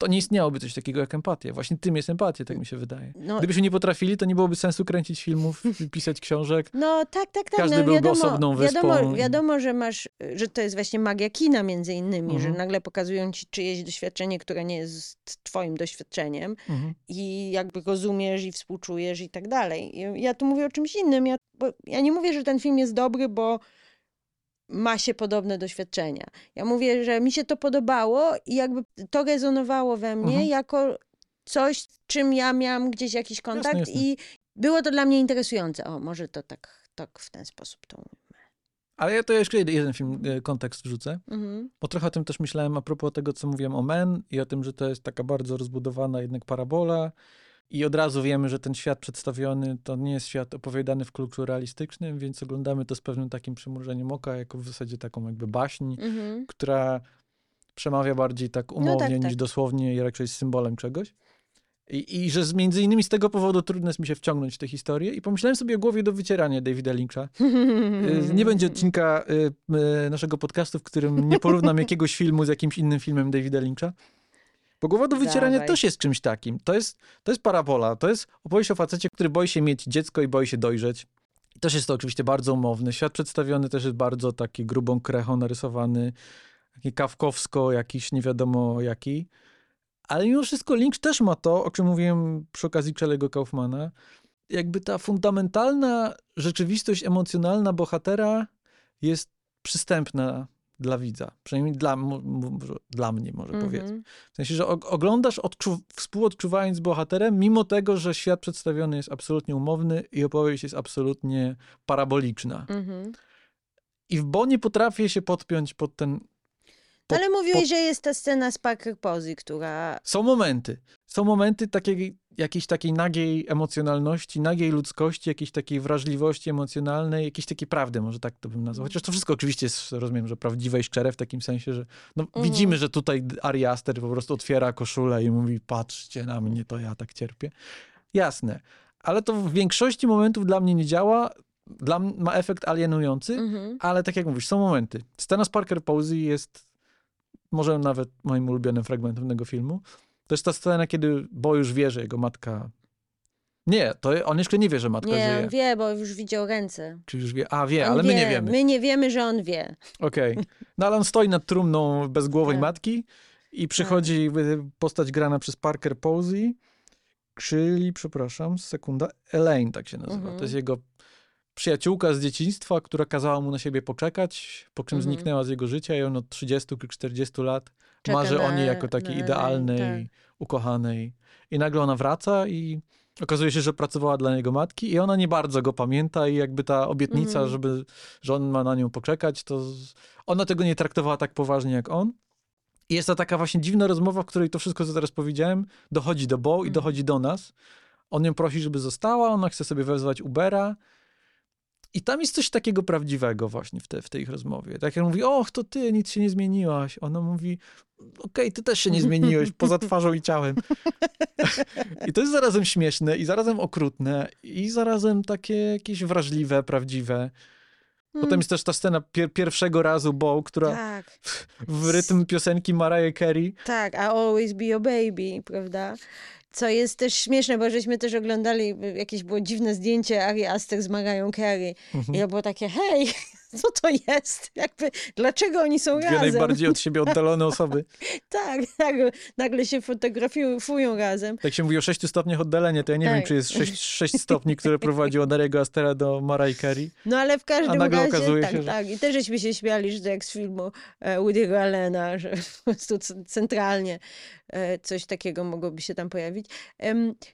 to nie istniałoby coś takiego jak empatia. Właśnie tym jest empatia, tak mi się wydaje. No, Gdybyśmy nie potrafili, to nie byłoby sensu kręcić filmów, pisać książek. no tak, tak, tak. Każdy no, byłby wiadomo, osobną wyspą Wiadomo, wiadomo, że masz, że to jest właśnie magia kina między innymi, Mhm. że nagle pokazują ci czyjeś doświadczenie, które nie jest twoim doświadczeniem Mhm. i jakby rozumiesz i współczujesz i tak dalej. Ja tu mówię o czymś innym. Ja, bo ja nie mówię, że ten film jest dobry, bo ma się podobne doświadczenia. Ja mówię, że mi się to podobało i jakby to rezonowało we mnie Mhm. jako coś, z czym ja miałam gdzieś jakiś kontakt jasne. i było to dla mnie interesujące. O, może to tak, tak w ten sposób to Ale ja to jeszcze jeden- jeden film, e, kontekst wrzucę, mhm. bo trochę o tym też myślałem a propos tego, co mówiłem o Men i o tym, że to jest taka bardzo rozbudowana jednak parabola i od razu wiemy, że ten świat przedstawiony to nie jest świat opowiadany w kluczu realistycznym, więc oglądamy to z pewnym takim przymrużeniem oka, jako w zasadzie taką jakby baśń, Mhm. która przemawia bardziej tak umownie tak, niż tak. dosłownie i raczej jest symbolem czegoś. I, I że z, między innymi z tego powodu trudno jest mi się wciągnąć w tę historię i pomyślałem sobie o głowie do wycierania Davida Lyncha. Y, Nie będzie odcinka y, y, naszego podcastu, w którym nie porównam jakiegoś filmu z jakimś innym filmem Davida Lyncha. Bo głowa do wycierania Dawaj. też jest czymś takim. To jest, to jest parabola. To jest opowieść o facecie, który boi się mieć dziecko i boi się dojrzeć. I Też jest to oczywiście bardzo umowny. Świat przedstawiony też jest bardzo taki grubą krechą narysowany. Taki kawkowsko, jakiś nie wiadomo jaki. Ale mimo wszystko Lynch też ma to, o czym mówiłem przy okazji Charlie'ego Kaufmana. Jakby ta fundamentalna rzeczywistość emocjonalna bohatera jest przystępna dla widza. Przynajmniej dla, może dla mnie może powiedzmy. Mhm. W sensie, że og- oglądasz odczu- współodczuwając z bohaterem, mimo tego, że świat przedstawiony jest absolutnie umowny i opowieść jest absolutnie paraboliczna. Mhm. I w Bo nie potrafię się podpiąć pod ten... Po- Ale mówiłeś, po- że jest ta scena z Parker Posey, która... Są momenty. Są momenty takiej, jakiejś takiej nagiej emocjonalności, nagiej ludzkości, jakiejś takiej wrażliwości emocjonalnej, jakiejś takiej prawdy, może tak to bym nazwał. Chociaż to wszystko oczywiście jest, rozumiem, że prawdziwe i szczere w takim sensie, że no, Mhm. widzimy, że tutaj Ari Aster po prostu otwiera koszulę i mówi patrzcie na mnie, to ja tak cierpię. Jasne. Ale to w większości momentów dla mnie nie działa. Dla ma efekt alienujący, Mhm. ale tak jak mówisz, są momenty. Scena z Parker Posey jest może nawet moim ulubionym fragmentem tego filmu. To jest ta scena, kiedy Bo już wie, że jego matka... Nie, to on jeszcze nie wie, że matka Nie, żyje. on wie, bo już widział ręce. Czy już wie? A, wie, On ale my wie. nie wiemy. My nie wiemy, że on wie. Okej. No ale on stoi nad trumną bezgłowej Tak. matki i przychodzi y, postać grana przez Parker Posey, czyli, przepraszam, sekunda, Elaine tak się nazywa. Mhm. To jest jego przyjaciółka z dzieciństwa, która kazała mu na siebie poczekać, po czym Mhm. zniknęła z jego życia i on od 30 czy 40 lat Czeka marzy o na- niej jako takiej na idealnej, tak. ukochanej. I nagle ona wraca i okazuje się, że pracowała dla niego matki i ona nie bardzo go pamięta i jakby ta obietnica, Mhm. żeby, że on ma na nią poczekać, to ona tego nie traktowała tak poważnie jak on. I jest to taka właśnie dziwna rozmowa, w której to wszystko, co teraz powiedziałem, dochodzi do Bo i Mhm. dochodzi do nas. On ją prosi, żeby została, ona chce sobie wezwać Ubera. I tam jest coś takiego prawdziwego właśnie w, te, w tej ich rozmowie. Tak jak on mówi, och, to ty, nic się nie zmieniłaś. Ona mówi, okej, ty też się nie zmieniłeś, poza twarzą i ciałem. I to jest zarazem śmieszne i zarazem okrutne i zarazem takie jakieś wrażliwe, prawdziwe. Potem jest też ta scena pier pierwszego razu Bo, która Tak, w rytm piosenki Mariah Carey. tak, I always be your baby, prawda? Co jest też śmieszne, bo żeśmy też oglądali, jakieś było dziwne zdjęcie Ari Aster z Mariah Carey. Mhm. I to było takie, hej, co to jest? Jakby, dlaczego oni są Dwie razem? najbardziej od siebie oddalone osoby. Tak, tak, nagle się fotografują razem. Jak się mówi o 6 stopniach oddalenia, to ja nie Tak. wiem, czy jest 6, 6 stopni, które prowadzi od Ariego Astera do Mariah Carey. No ale w każdym nagle razie, okazuje tak, się, że- tak. I też żeśmy się śmiali, że to jak z filmu e, Woody'ego Allena, że po prostu centralnie e, coś takiego mogłoby się tam pojawić.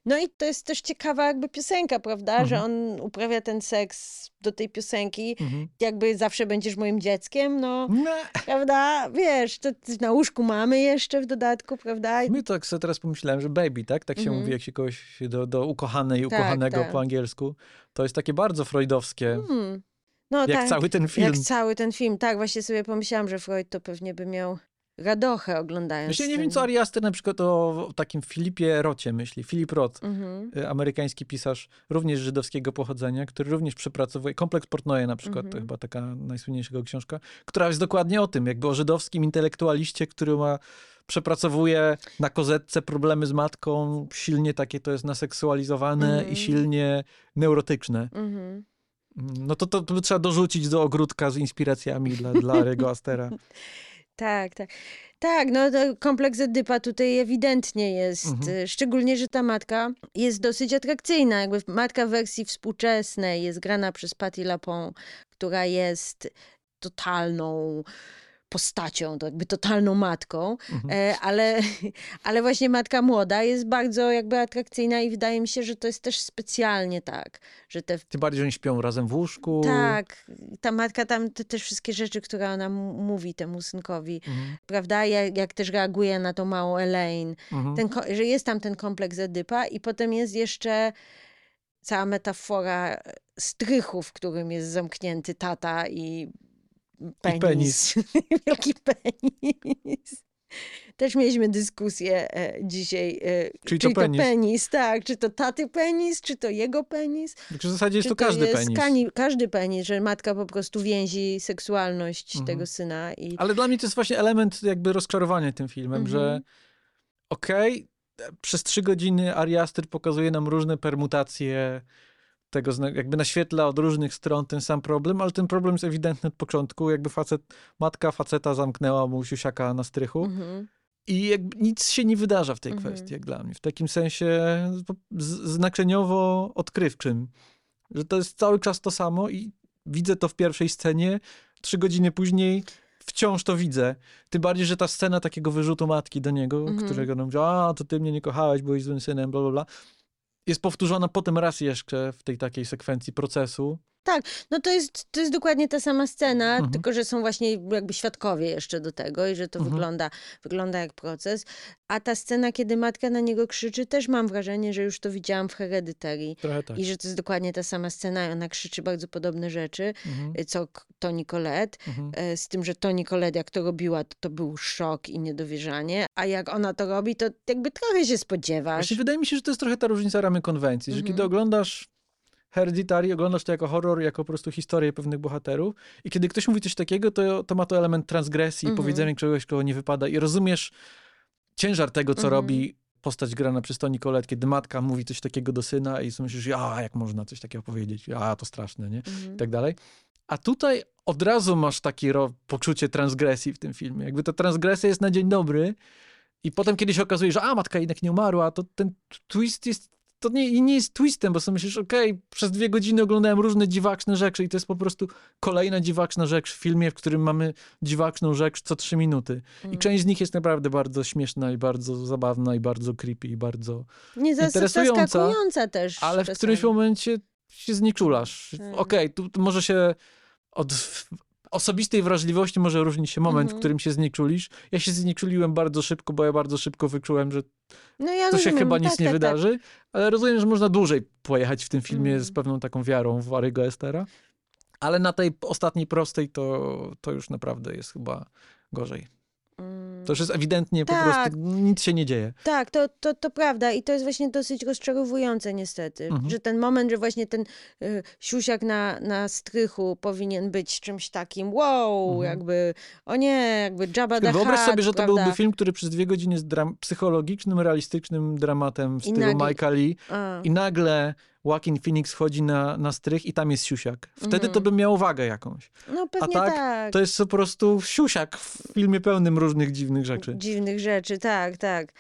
No i to jest też ciekawa jakby piosenka, prawda, że Mhm. on uprawia ten seks do tej piosenki, Mhm. jakby zawsze będziesz moim dzieckiem, no, Nie. prawda, wiesz, to na łóżku mamy jeszcze w dodatku, prawda? I- My tak sobie teraz pomyślałem, że baby, tak? Tak się Mhm. mówi, jak się kogoś do, do ukochanej, Tak, ukochanego tak. po angielsku. To jest takie bardzo freudowskie, Hmm. No jak tak, cały ten film. jak cały ten film, tak, właśnie sobie pomyślałam, że Freud to pewnie by miał radochę oglądając Myślę, nie wiem, co Ari Aster na przykład o takim Filipie Rocie myśli. Filip Roth, Mhm. y, amerykański pisarz, również żydowskiego pochodzenia, który również przepracowuje, Kompleks Portnoje na przykład, to Mhm. chyba taka najsłynniejsza jego książka, która jest dokładnie o tym, jakby o żydowskim intelektualiście, który ma, przepracowuje na kozetce problemy z matką, silnie takie to jest naseksualizowane Mhm. i silnie neurotyczne. Mhm. No to, to, to trzeba dorzucić do ogródka z inspiracjami dla, dla Ariego Astera. Tak, tak. Tak, no to kompleks Edypa tutaj ewidentnie jest. Mhm. y, Szczególnie, że ta matka jest dosyć atrakcyjna. Jakby matka w wersji współczesnej jest grana przez Patti LaPont, która jest totalną postacią, to jakby totalną matką, Mhm. e, ale, ale właśnie matka młoda jest bardzo jakby atrakcyjna i wydaje mi się, że to jest też specjalnie tak, że te Tym bardziej, że oni śpią razem w łóżku. Tak, ta matka tam te, też wszystkie rzeczy, które ona mówi temu synkowi, Mhm. prawda? Jak, jak też reaguje na tą małą Elaine. Mhm. Ten, że jest tam ten kompleks Edypa i potem jest jeszcze cała metafora strychu, w którym jest zamknięty tata i penis. penis. Wielki penis. Też mieliśmy dyskusję e, dzisiaj. E, Czyli to czyli penis. to penis, tak. Czy to taty penis, czy to jego penis? W zasadzie jest Czy to każdy jest penis. Kani, każdy penis, że matka po prostu więzi seksualność Mhm. tego syna i Ale dla mnie to jest właśnie element jakby rozczarowania tym filmem, Mhm. że okej, przez trzy godziny Ari Aster pokazuje nam różne permutacje tego, jakby naświetla od różnych stron ten sam problem, ale ten problem jest ewidentny od początku, jakby facet, matka faceta zamknęła mu siusiaka na strychu Mhm. i jakby nic się nie wydarza w tej Mhm. kwestii, jak dla mnie. W takim sensie znaczeniowo odkrywczym, że to jest cały czas to samo i widzę to w pierwszej scenie, trzy godziny później wciąż to widzę. Tym bardziej, że ta scena takiego wyrzutu matki do niego, Mhm. którego on mówi, a to ty mnie nie kochałeś, byłeś złym synem, bla, bla, bla. Jest powtórzona potem raz jeszcze w tej takiej sekwencji procesu. No to jest, to jest dokładnie ta sama scena, Mhm. tylko że są właśnie jakby świadkowie jeszcze do tego i że to Mhm. wygląda, wygląda jak proces. A ta scena, kiedy matka na niego krzyczy, też mam wrażenie, że już to widziałam w Hereditary. Trochę tak. I że to jest dokładnie ta sama scena i ona krzyczy bardzo podobne rzeczy, Mhm, y, co Toni Collette. mhm. E, Z tym, że Toni Collette jak to robiła, to, to był szok i niedowierzanie, a jak ona to robi, to jakby trochę się spodziewasz. Właśnie wydaje mi się, że to jest trochę ta różnica ramy konwencji, że Mhm. kiedy oglądasz Hereditary, oglądasz to jako horror, jako po prostu historię pewnych bohaterów i kiedy ktoś mówi coś takiego, to, to ma to element transgresji, Mhm. powiedzenia czegoś, kogo nie wypada i rozumiesz ciężar tego, co Mhm. robi postać grana przez Toni Collette, kiedy matka mówi coś takiego do syna i sobie myślisz, ja, jak można coś takiego powiedzieć, ja, to straszne, nie? Mhm. I tak dalej. A tutaj od razu masz takie poczucie transgresji w tym filmie. Jakby ta transgresja jest na dzień dobry i potem kiedy się okazuje, że a, matka jednak nie umarła, to ten twist jest, to nie, nie jest twistem, bo sobie myślisz, okej, przez dwie godziny oglądałem różne dziwaczne rzeczy i to jest po prostu kolejna dziwaczna rzecz w filmie, w którym mamy dziwaczną rzecz co trzy minuty. I Mhm. część z nich jest naprawdę bardzo śmieszna i bardzo zabawna i bardzo creepy i bardzo... Nie interesująca, zaskakująca też. Ale w czasami. którymś momencie się znieczulasz. Tak. Okej, tu tu może się od osobistej wrażliwości może różnić się moment, Mhm. w którym się znieczulisz. Ja się znieczuliłem bardzo szybko, bo ja bardzo szybko wyczułem, że No ja to się rozumiem, chyba nic tak, nie tak, tak. wydarzy, ale rozumiem, że można dłużej pojechać w tym filmie Mhm. z pewną taką wiarą w Arygo Estera. Ale na tej ostatniej prostej to, to już naprawdę jest chyba gorzej. Mm. To już jest ewidentnie po Tak. prostu nic się nie dzieje. Tak, to, to, to prawda i to jest właśnie dosyć rozczarowujące niestety, Mhm. że ten moment, że właśnie ten y, siusiak na, na strychu powinien być czymś takim wow, Mhm. jakby, o nie, jakby Jabba the Wyobraź Hutt, sobie, że to prawda? byłby film, który przez dwie godziny jest dram- psychologicznym, realistycznym dramatem w I stylu nagle- Mike'a Lee A, i nagle Joaquin Phoenix wchodzi na, na strych i tam jest siusiak. Wtedy Mhm. to by miało wagę jakąś. no pewnie tak, tak. To jest po prostu siusiak w filmie pełnym różnych dziwnych rzeczy. Dziwnych rzeczy, tak, tak.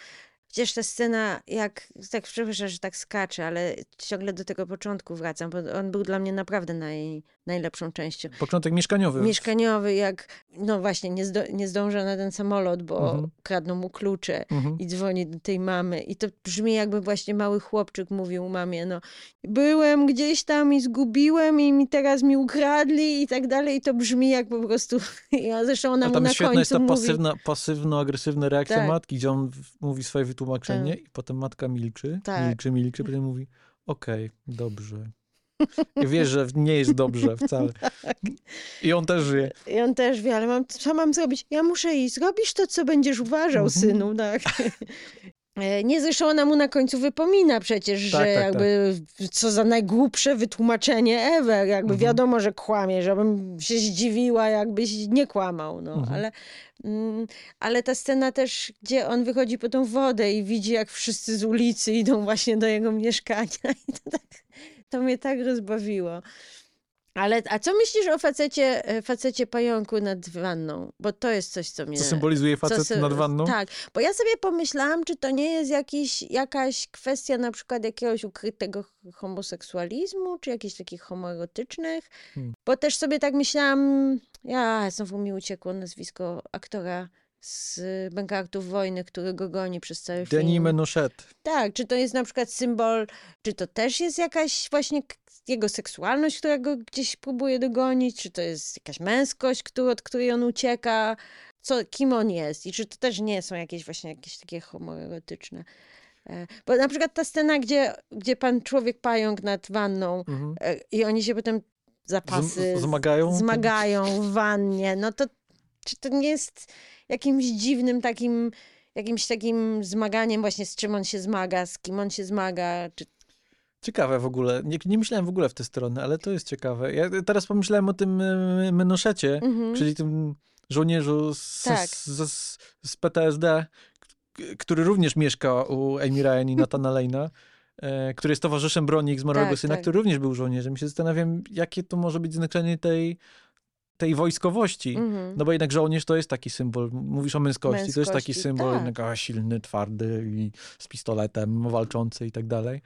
Przecież ta scena, jak, tak przepraszam, że tak skaczę, ale ciągle do tego początku wracam, bo on był dla mnie naprawdę naj, najlepszą częścią. Początek mieszkaniowy. Mieszkaniowy, jak, no właśnie, nie, zdo, nie zdąża na ten samolot, bo Mhm. kradną mu klucze Mhm. i dzwoni do tej mamy. I to brzmi jakby właśnie mały chłopczyk mówił mamie, no byłem gdzieś tam i zgubiłem i mi teraz mi ukradli i tak dalej. I to brzmi jak po prostu, zresztą ona mu na końcu jest ta mówi... pasywna, pasywno-agresywna reakcja Tak. matki, gdzie on mówi swoje wytłumaczenie Tak. i potem matka milczy, Tak. milczy, milczy, potem mówi okej, dobrze. I wiesz, że nie jest dobrze wcale. I on też żyje. I on też wie, ale mam, co mam zrobić? Ja muszę iść. Zrobisz to, co będziesz uważał, Mhm. synu, tak. E, Nie, zresztą ona mu na końcu wypomina przecież, że tak, tak. jakby co za najgłupsze wytłumaczenie ever. Jakby Mhm. wiadomo, że kłamie, żebym się zdziwiła, jakbyś nie kłamał. No. Mhm. Ale, mm, ale ta scena też, gdzie on wychodzi po tą wodę i widzi, jak wszyscy z ulicy idą właśnie do jego mieszkania. I to, tak, to mnie tak rozbawiło. Ale, a co myślisz o facecie, e, facecie pająku nad wanną? Bo to jest coś, co mnie... Co symbolizuje co facet sy- nad wanną? Tak, bo ja sobie pomyślałam, czy to nie jest jakiś, jakaś kwestia na przykład jakiegoś ukrytego homoseksualizmu, czy jakichś takich homoerotycznych. Hmm. Bo też sobie tak myślałam, ja znowu mi uciekło nazwisko aktora z Bękartów Wojny, który go goni przez cały film. Denis Menochet. Tak, czy to jest na przykład symbol, czy to też jest jakaś właśnie jego seksualność, która go gdzieś próbuje dogonić, czy to jest jakaś męskość, który, od której on ucieka, co, kim on jest i czy to też nie są jakieś właśnie jakieś takie homoerotyczne. E, Bo na przykład ta scena, gdzie, gdzie pan człowiek pająk nad wanną Mhm. e, i oni się potem zapasy zmagają? zmagają w wannie, no to czy to nie jest jakimś dziwnym takim, jakimś takim zmaganiem właśnie z czym on się zmaga, z kim on się zmaga, czy Ciekawe w ogóle. Nie, nie myślałem w ogóle w tę stronę, ale to jest ciekawe. Ja teraz pomyślałem o tym e, Menoszecie, Mhm. czyli tym żołnierzu z, Tak. z, z, z PTSD, który również mieszka u Amy Ryan i Nathana Lane'a, e, który jest towarzyszem broni ich zmarłego Tak, syna, tak. który również był żołnierzem. I się zastanawiam, jakie to może być znaczenie tej, tej wojskowości. Mhm. No bo jednak żołnierz to jest taki symbol. Mówisz o męskości, to jest taki Męskości, symbol tak. silny, twardy i z pistoletem walczący i tak dalej.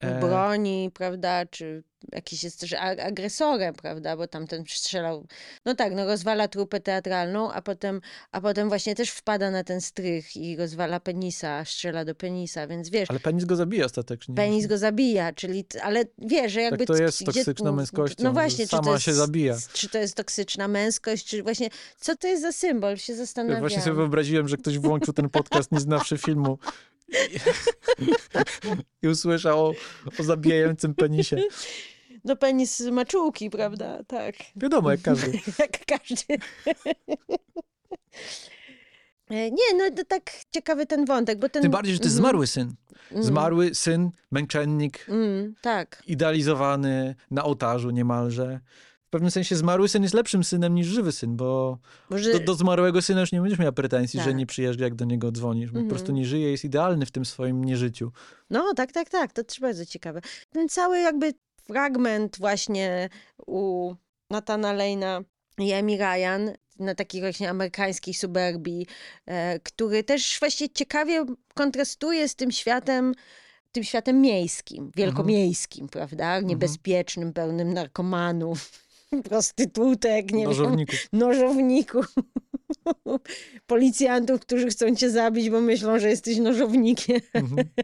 E, broni, prawda, czy jakiś jest też agresorem, prawda, bo tamten strzelał, no tak, no rozwala trupę teatralną, a potem, a potem właśnie też wpada na ten strych i rozwala penisa, strzela do penisa, więc wiesz, Ale penis go zabija ostatecznie. penis go zabija, czyli, ale wiesz, że jakby... to jest toksyczna męskością, No że właśnie, czy sama to jest, się zabija. Czy to jest toksyczna męskość, czy właśnie, co to jest za symbol, się Ja zastanawiam. właśnie sobie wyobraziłem, że ktoś włączył ten podcast nie znawszy filmu i, usłyszał o, o zabijającym penisie. No penis z maczułki, prawda, tak. Wiadomo, jak każdy. Jak każdy. E, Nie, no to tak ciekawy ten wątek, bo ten... Tym bardziej, że to jest Mhm. zmarły syn. Mm. Zmarły syn, męczennik, Mm, tak. idealizowany na ołtarzu niemalże. W pewnym sensie zmarły syn jest lepszym synem niż żywy syn, bo Może... do, do zmarłego syna już nie będziesz miała pretensji, że Tak. nie przyjeżdża, jak do niego dzwonisz. bo Po prostu Mhm. nie żyje, jest idealny w tym swoim nieżyciu. No, tak, tak, tak, to też bardzo ciekawe. Ten cały jakby fragment właśnie u Natana Lane'a i Amy Ryan na takiej właśnie amerykańskiej suburbii, e, który też właśnie ciekawie kontrastuje z tym światem, tym światem miejskim, wielkomiejskim, prawda? Niebezpiecznym, pełnym narkomanów, prostytutek, nie wiem, Nożowników. nożowników, policjantów, którzy chcą cię zabić, bo myślą, że jesteś nożownikiem. Mhm.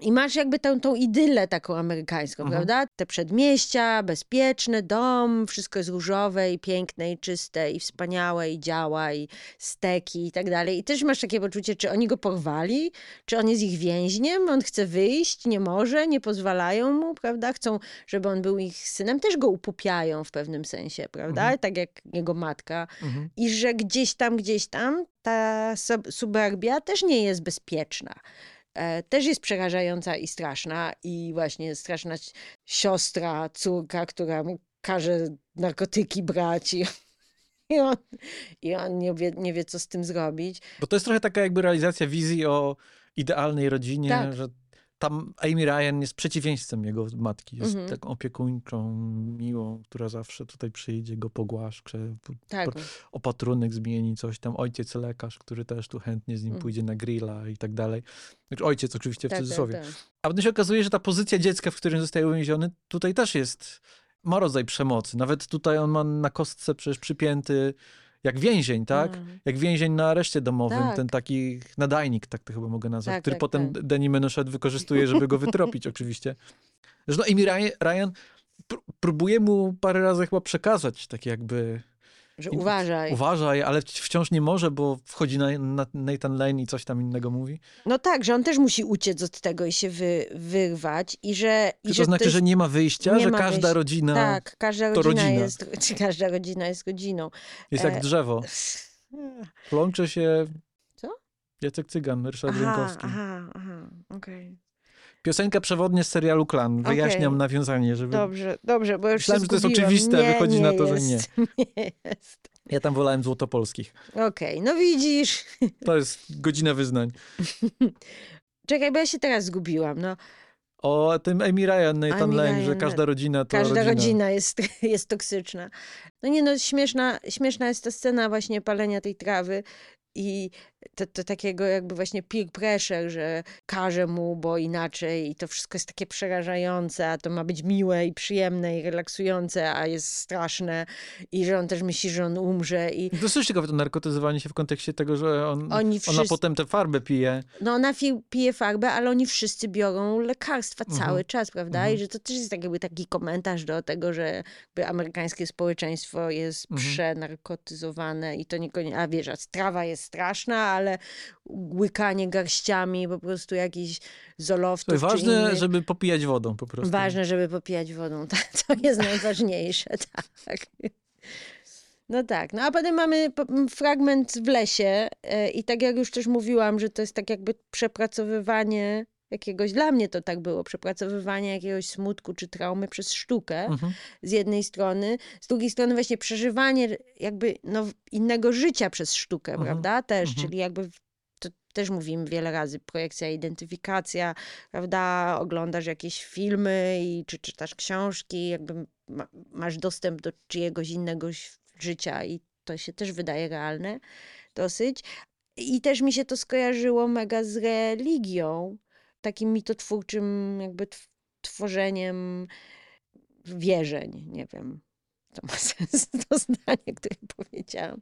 I masz jakby tą, tą idylę taką amerykańską, Mhm. prawda? Te przedmieścia, bezpieczny dom, wszystko jest różowe i piękne i czyste i wspaniałe i działa i steki i tak dalej. I też masz takie poczucie, czy oni go porwali, czy on jest ich więźniem, on chce wyjść, nie może, nie pozwalają mu, prawda? Chcą, żeby on był ich synem, też go upupiają w pewnym sensie, prawda? Mhm. Tak jak jego matka. Mhm. I że gdzieś tam, gdzieś tam ta sub- suburbia też nie jest bezpieczna. E, Też jest przerażająca i straszna. I właśnie straszna siostra, córka, która mu każe narkotyki brać i, i on, i on nie, wie, nie wie, co z tym zrobić. Bo to jest trochę taka jakby realizacja wizji o idealnej rodzinie, Tak. że tam Amy Ryan jest przeciwieństwem jego matki. Jest Mhm. taką opiekuńczą, miłą, która zawsze tutaj przyjdzie, go pogłaszcze, Tak. opatrunek zmieni, coś tam. Ojciec lekarz, który też tu chętnie z nim Mhm. pójdzie na grilla i tak dalej. Znaczy ojciec oczywiście w tak, tak, cudzysłowie. tak. A potem się okazuje, że ta pozycja dziecka, w którym zostaje uwięziony, tutaj też jest, ma rodzaj przemocy. Nawet tutaj on ma na kostce przecież przypięty jak więzień, tak? Mm. Jak więzień na areszcie domowym, Tak. ten taki nadajnik, tak to chyba mogę nazwać, Tak, który tak, potem tak. Danny Menochet wykorzystuje, żeby go wytropić oczywiście. Zresztą Amy Ryan, Ryan pró- próbuje mu parę razy chyba przekazać, tak jakby Że I- uważaj. uważaj, ale wci- wciąż nie może, bo wchodzi na, na Nathan Lane i coś tam innego mówi. No tak, że on też musi uciec od tego i się wy, wyrwać. I że, i Czy że to znaczy, jest- że nie ma wyjścia, nie że ma każda wyjścia. rodzina Tak, każda to rodzina, rodzina. jest, każda rodzina jest rodziną. jest e, jak drzewo. Plącze się Co? Jacek Cygan, Ryszard Aha, Rękowski. aha, aha, okej. Piosenka przewodnia z serialu Klan. Wyjaśniam Okej. nawiązanie, żeby... Dobrze, dobrze, bo już Myślałem, że to jest oczywiste, nie, wychodzi nie na to, że jest. nie jest. Ja tam wolałem Złotopolskich. Okej, no widzisz. To jest godzina wyznań. Czekaj, bo ja się teraz zgubiłam. No, O tym Amy Ryan, Nathan Amy Lane, że Ryan, każda rodzina to każda rodzina. rodzina jest, jest toksyczna. No nie no, śmieszna, śmieszna jest ta scena właśnie palenia tej trawy i to, to takiego jakby właśnie peer pressure, że każe mu, bo inaczej i to wszystko jest takie przerażające, a to ma być miłe i przyjemne i relaksujące, a jest straszne i że on też myśli, że on umrze i To jest ciekawe to narkotyzowanie się w kontekście tego, że on, Oni ona wszyscy- potem tę farbę pije. No ona pije farbę, ale oni wszyscy biorą lekarstwa Mhm. cały czas, prawda? Mhm. I że to też jest tak jakby taki komentarz do tego, że amerykańskie społeczeństwo jest Mhm. przenarkotyzowane i to niekoniecznie, a wiesz, a strawa jest straszna, ale łykanie garściami po prostu jakichś To zolowców ważne, innych. żeby popijać wodą po prostu. Ważne, żeby popijać wodą. To, to jest najważniejsze, tak. No tak, no a potem mamy fragment w lesie e, i tak jak już też mówiłam, że to jest tak jakby przepracowywanie jakiegoś, dla mnie to tak było, przepracowywanie jakiegoś smutku czy traumy przez sztukę Mhm. z jednej strony, z drugiej strony właśnie przeżywanie jakby no, innego życia przez sztukę, Mhm. prawda, też, Mhm. czyli jakby to też mówimy wiele razy, projekcja, identyfikacja, prawda, oglądasz jakieś filmy i czy czytasz książki, jakby ma, masz dostęp do czyjegoś innego życia i to się też wydaje realne dosyć. I też mi się to skojarzyło mega z religią, takim mitotwórczym jakby tw- tworzeniem wierzeń, nie wiem. To ma sens to zdanie, które powiedziałam.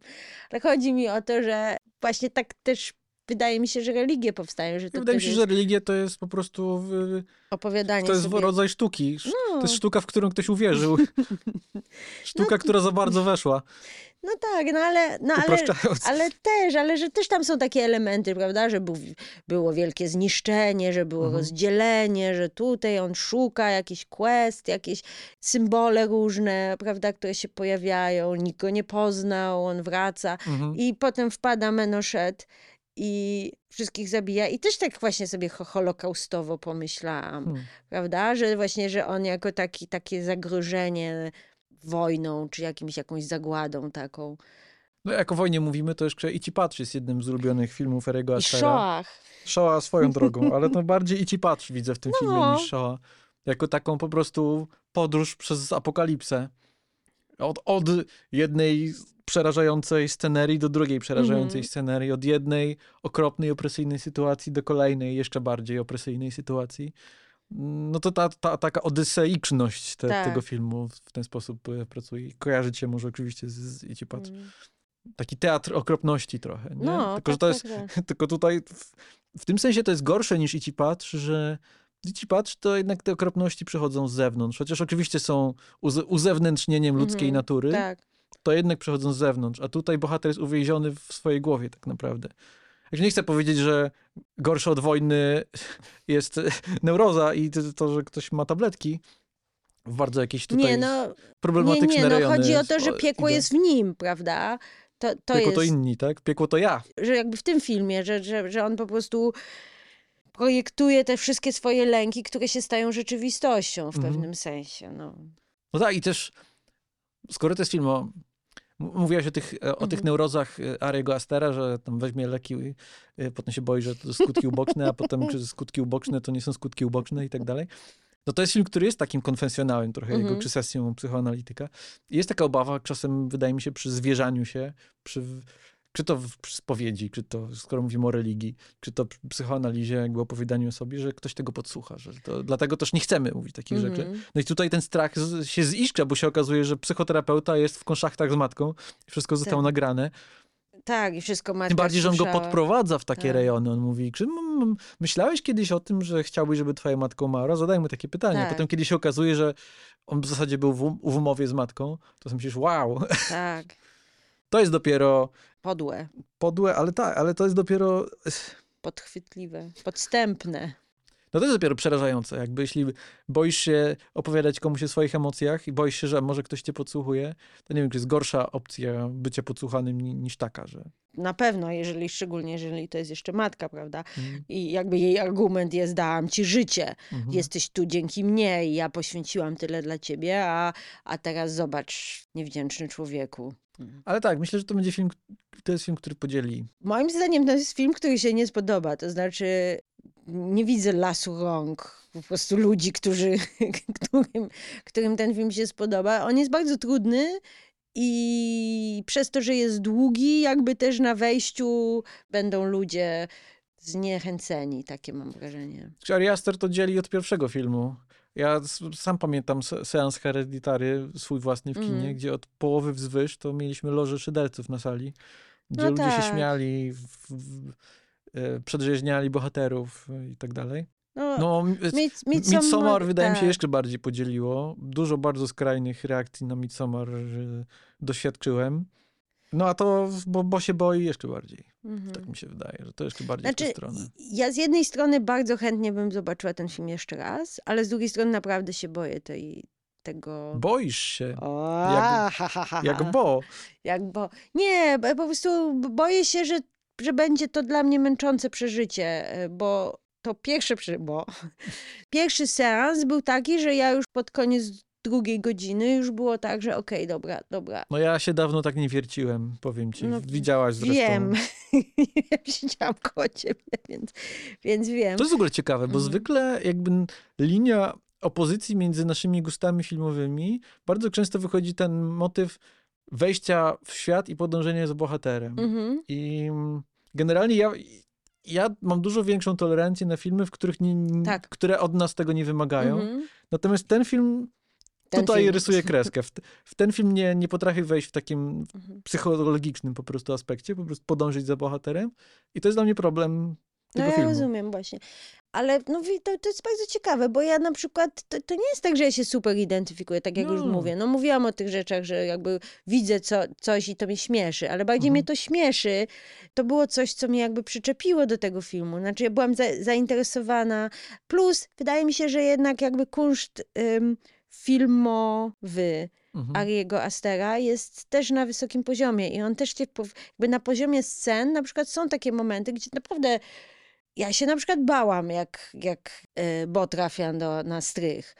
Ale chodzi mi o to, że właśnie tak też wydaje mi się, że religie powstają, że to Wydaje mi się, jest że religia to jest po prostu w, opowiadanie to jest sobie. rodzaj sztuki. Sz- No. To jest sztuka, w którą ktoś uwierzył. Sztuka, która za bardzo weszła. No tak, no ale, no ale, ale też, ale że też tam są takie elementy, prawda, że był, było wielkie zniszczenie, że było Mhm. rozdzielenie, że tutaj on szuka jakiś quest, jakieś symbole różne, prawda, które się pojawiają, nikt go nie poznał, on wraca Mhm. i potem wpada Menochet i wszystkich zabija i też tak właśnie sobie ho- holokaustowo pomyślałam, Hmm. prawda, że właśnie, że on jako taki, takie zagrożenie wojną, czy jakimś, jakąś zagładą taką. No jak o wojnie mówimy, to jeszcze Ici Patrz jest jednym z ulubionych filmów Erego I Astera. Shoah. Shoah swoją drogą, ale to bardziej Ici Patrz widzę w tym filmie No. niż Shoah. Jako taką po prostu podróż przez apokalipsę. Od, od jednej przerażającej scenerii do drugiej przerażającej Mhm. scenerii. Od jednej okropnej, opresyjnej sytuacji do kolejnej, jeszcze bardziej opresyjnej sytuacji. No to ta, ta taka odyseiczność te, Tak. tego filmu w ten sposób e, pracuje. Kojarzyć się może oczywiście z, z Ici Patrz. Mm. Taki teatr okropności trochę. Nie? No, Tylko, że tak, to tak, jest, tak. tylko tutaj w, w tym sensie to jest gorsze niż Ici Patrz, że Dzieci patrz, to jednak te okropności przychodzą z zewnątrz. Chociaż oczywiście są uze- uzewnętrznieniem ludzkiej Mhm, natury, Tak. to jednak przychodzą z zewnątrz. A tutaj bohater jest uwięziony w swojej głowie tak naprawdę. Nie chcę powiedzieć, że gorsze od wojny jest neuroza i to, że ktoś ma tabletki w bardzo jakieś tutaj Nie, no, nie, problematyczne nie, no rejony. chodzi o to, że piekło idę. jest w nim, prawda? To, to Piekło jest, to inni, tak? Piekło to ja. że jakby w tym filmie, że, że, że on po prostu projektuje te wszystkie swoje lęki, które się stają rzeczywistością w Mhm. pewnym sensie. No. No tak, i też skoro to jest film o... Mówiłaś o tych, e, o tych Mhm. neurozach e, Ariego Astera, że tam weźmie leki, i, e, potem się boi, że to skutki uboczne, a potem czy skutki uboczne to nie są skutki uboczne i tak dalej. No to jest film, który jest takim konfesjonałem trochę jego, Mhm. czy sesją psychoanalityka. I jest taka obawa czasem, wydaje mi się, przy zwierzaniu się, przy, czy to w spowiedzi, czy to, skoro mówimy o religii, czy to przy psychoanalizie, jakby opowiadaniu o sobie, że ktoś tego podsłucha. Że to, dlatego też nie chcemy mówić takich rzeczy. Mhm. No i tutaj ten strach się ziskra, bo się okazuje, że psychoterapeuta jest w konszachtach z matką. Wszystko zostało Tak. nagrane. Tak, i wszystko matka Tym bardziej, że on go podprowadza w takie Tak. rejony. On mówi, czy myślałeś kiedyś o tym, że chciałbyś, żeby twoja matka umarła? Zadaj mu takie pytanie. Tak. Potem, kiedy się okazuje, że on w zasadzie był w, w umowie z matką, to sobie myślisz, wow, Tak, to jest dopiero podłe, podłe, ale tak, ale to jest dopiero... podchwytliwe, podstępne. No to jest dopiero przerażające. Jakby jeśli boisz się opowiadać komuś o swoich emocjach i boisz się, że może ktoś cię podsłuchuje, to nie wiem, czy jest gorsza opcja bycia podsłuchanym ni- niż taka, że... Na pewno, jeżeli szczególnie jeżeli to jest jeszcze matka, prawda? Mhm. I jakby jej argument jest, dałam ci życie, Mhm. jesteś tu dzięki mnie i ja poświęciłam tyle dla ciebie, a, a teraz zobacz, niewdzięczny człowieku. Ale tak, myślę, że to będzie film, to jest film, który podzieli. Moim zdaniem to jest film, który się nie spodoba. To znaczy, nie widzę lasu rąk, po prostu ludzi, którzy, którym, którym ten film się spodoba. On jest bardzo trudny i przez to, że jest długi, jakby też na wejściu będą ludzie zniechęceni, takie mam wrażenie. Ari Aster to dzieli od pierwszego filmu. Ja sam pamiętam se- seans Hereditary, swój własny w kinie, Mhm. gdzie od połowy wzwyż to mieliśmy loże szyderców na sali, gdzie No ludzie się tak. śmiali, w, w, e, przedrzeźniali bohaterów e, i tak dalej. No, No, Mids- Midsommar wydaje mi się tak. jeszcze bardziej podzieliło. Dużo bardzo skrajnych reakcji na Midsommar e, doświadczyłem. No a to, bo, bo się boi jeszcze bardziej. Mhm. Tak mi się wydaje, że to jeszcze bardziej w Znaczy, tę stronę. ja z jednej strony bardzo chętnie bym zobaczyła ten film jeszcze raz, ale z drugiej strony naprawdę się boję tej, tego... Boisz się. O, Jak- ha, ha, ha, Jak bo. Jak bo. Nie, bo- po prostu boję się, że, że będzie to dla mnie męczące przeżycie, e, bo to pierwsze, bo pierwszy seans był taki, że ja już pod koniec drugiej godziny już było tak, że okej, dobra, dobra. No ja się dawno tak nie wierciłem, powiem ci. No, Widziałaś zresztą. Wiem, siedziałam koło ciebie, więc, więc wiem. To jest w ogóle ciekawe, bo Mhm. zwykle jakby linia opozycji między naszymi gustami filmowymi, bardzo często wychodzi ten motyw wejścia w świat i podążenia za bohaterem. Mhm. I mm, generalnie ja, ja mam dużo większą tolerancję na filmy, w których nie, Tak. które od nas tego nie wymagają. Mhm. Natomiast ten film Ten tutaj film. rysuje kreskę. W, w ten film nie, nie potrafię wejść w takim Mhm. psychologicznym po prostu aspekcie, po prostu podążyć za bohaterem. I to jest dla mnie problem No ja filmu. rozumiem właśnie. Ale no, to, to jest bardzo ciekawe, bo ja na przykład, to, to nie jest tak, że ja się super identyfikuję, tak jak już No. mówię. No mówiłam o tych rzeczach, że jakby widzę co, coś i to mnie śmieszy, ale bardziej Mhm. mnie to śmieszy. To było coś, co mnie jakby przyczepiło do tego filmu. Znaczy ja byłam za, zainteresowana. Plus wydaje mi się, że jednak jakby kunszt ym, filmowy Mhm. Ariego Astera jest też na wysokim poziomie i on też jakby na poziomie scen, na przykład są takie momenty, gdzie naprawdę ja się na przykład bałam, jak, jak y, Bo trafia do, na strych.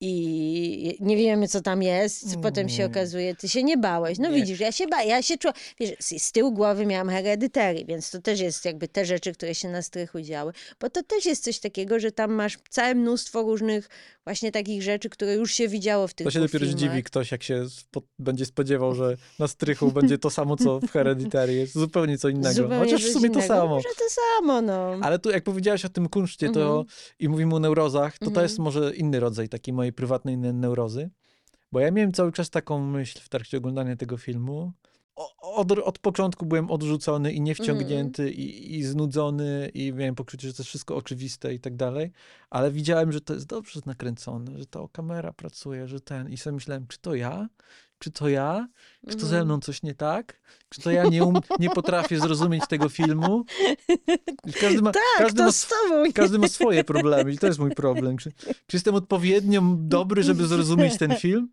I nie wiemy, co tam jest. Potem się Nie. okazuje, ty się nie bałeś. No Nie. widzisz, ja się ba, ja się czułam. Wiesz, z, z tyłu głowy miałam heredytery, więc to też jest jakby te rzeczy, które się na strychu działy. Bo to też jest coś takiego, że tam masz całe mnóstwo różnych właśnie takich rzeczy, które już się widziało w tych To się dopiero filmach. zdziwi ktoś, jak się spo, będzie spodziewał, że na strychu będzie to samo, co w Hereditary. Jest zupełnie co innego. Zupełnie Chociaż w sumie to innego. samo. Może to samo, no. Ale tu, jak powiedziałaś o tym kunszcie to, Mhm. i mówimy o neurozach, to to Mhm. jest może inny rodzaj takiej mojej prywatnej ne- neurozy. Bo ja miałem cały czas taką myśl w trakcie oglądania tego filmu, od, od początku byłem odrzucony i niewciągnięty i, i znudzony i miałem poczucie, że to jest wszystko oczywiste i tak dalej, ale widziałem, że to jest dobrze nakręcone, że to kamera pracuje, że ten i sobie myślałem, czy to ja? Czy to ja? Czy to ze Mhm. mną coś nie tak? Czy to ja nie, um, nie potrafię zrozumieć tego filmu? Każdy ma, Tak, każdy ma, każdy ma swoje problemy i to jest mój problem. Czy, czy jestem odpowiednio dobry, żeby zrozumieć ten film?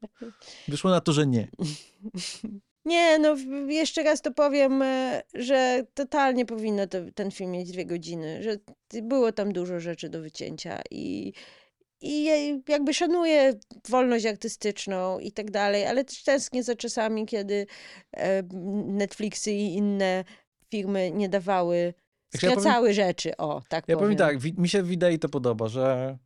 Wyszło na to, że nie. Nie, no jeszcze raz to powiem, e, że totalnie powinno to, ten film mieć dwie godziny, że było tam dużo rzeczy do wycięcia i, i ja jakby szanuję wolność artystyczną i tak dalej, ale też tęsknię za czasami, kiedy e, Netflixy i inne firmy nie dawały, Znaczy, ja powiem- skracały rzeczy, o, tak Ja powiem. powiem tak, mi się w idei to podoba, że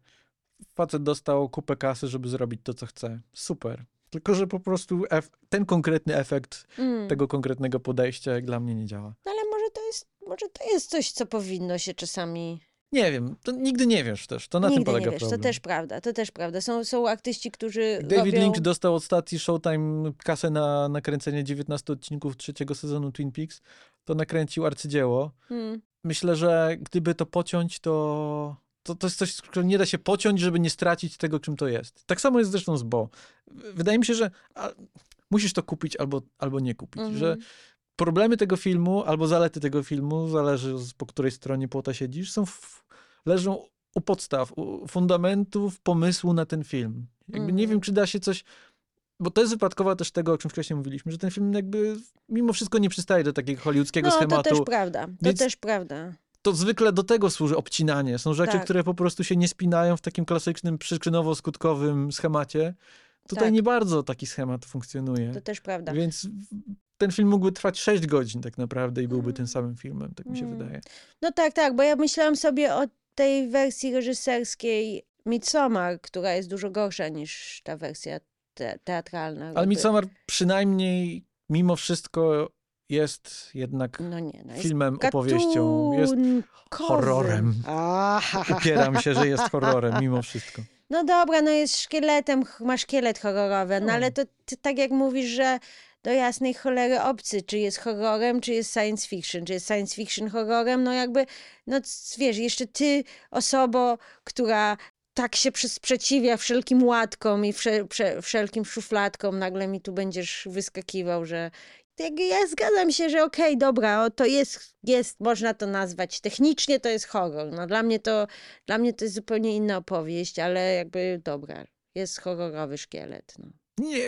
facet dostał kupę kasy, żeby zrobić to, co chce. Super. Tylko, że po prostu ten konkretny efekt Mm. tego konkretnego podejścia jak dla mnie nie działa. No ale może to jest, może to jest coś, co powinno się czasami Nie wiem, to nigdy nie wiesz też. To na tym Nigdy polega nie wiesz, problem. to też prawda, to też prawda. Są, są artyści, którzy David robią... Lynch dostał od stacji Showtime kasę na nakręcenie 19 odcinków trzeciego sezonu Twin Peaks. To nakręcił arcydzieło. Hmm. Myślę, że gdyby to pociąć, to, to, to jest coś, czego nie da się pociąć, żeby nie stracić tego, czym to jest. Tak samo jest zresztą z Bo. Wydaje mi się, że a, musisz to kupić albo, albo nie kupić. Mhm. Że problemy tego filmu albo zalety tego filmu, zależy z, po której stronie płota siedzisz, są w, leżą u podstaw, u fundamentów pomysłu na ten film. Jakby nie Mhm. wiem, czy da się coś... Bo to jest wypadkowa też tego, o czym wcześniej mówiliśmy, że ten film jakby mimo wszystko nie przystaje do takiego hollywoodzkiego No, to schematu też prawda, to Więc- też prawda. To zwykle do tego służy obcinanie. Są rzeczy, Tak. które po prostu się nie spinają w takim klasycznym, przyczynowo-skutkowym schemacie. Tutaj Tak. nie bardzo taki schemat funkcjonuje. To też prawda. Więc ten film mógłby trwać 6 godzin tak naprawdę i byłby tym samym filmem, tak mi się Mm. wydaje. No tak, tak, bo ja myślałam sobie o tej wersji reżyserskiej Midsommar, która jest dużo gorsza niż ta wersja te teatralna. Ale. Midsommar przynajmniej mimo wszystko jest jednak No nie, no jest filmem, opowieścią. Jest horrorem. Upieram się, że jest horrorem mimo wszystko. No dobra, no jest szkieletem, ma szkielet horrorowy, no No. ale to ty, tak jak mówisz, że do jasnej cholery obcy, czy jest horrorem, czy jest science fiction, czy jest science fiction horrorem, no jakby, no wiesz, jeszcze ty, osobo, która tak się sprzeciwia wszelkim łatkom i wsze, prze, wszelkim szufladkom, nagle mi tu będziesz wyskakiwał, że ja zgadzam się, że okej, dobra, o, to jest, jest, można to nazwać, technicznie to jest horror, no dla mnie to, dla mnie to jest zupełnie inna opowieść, ale jakby dobra, jest horrorowy szkielet, no. Nie,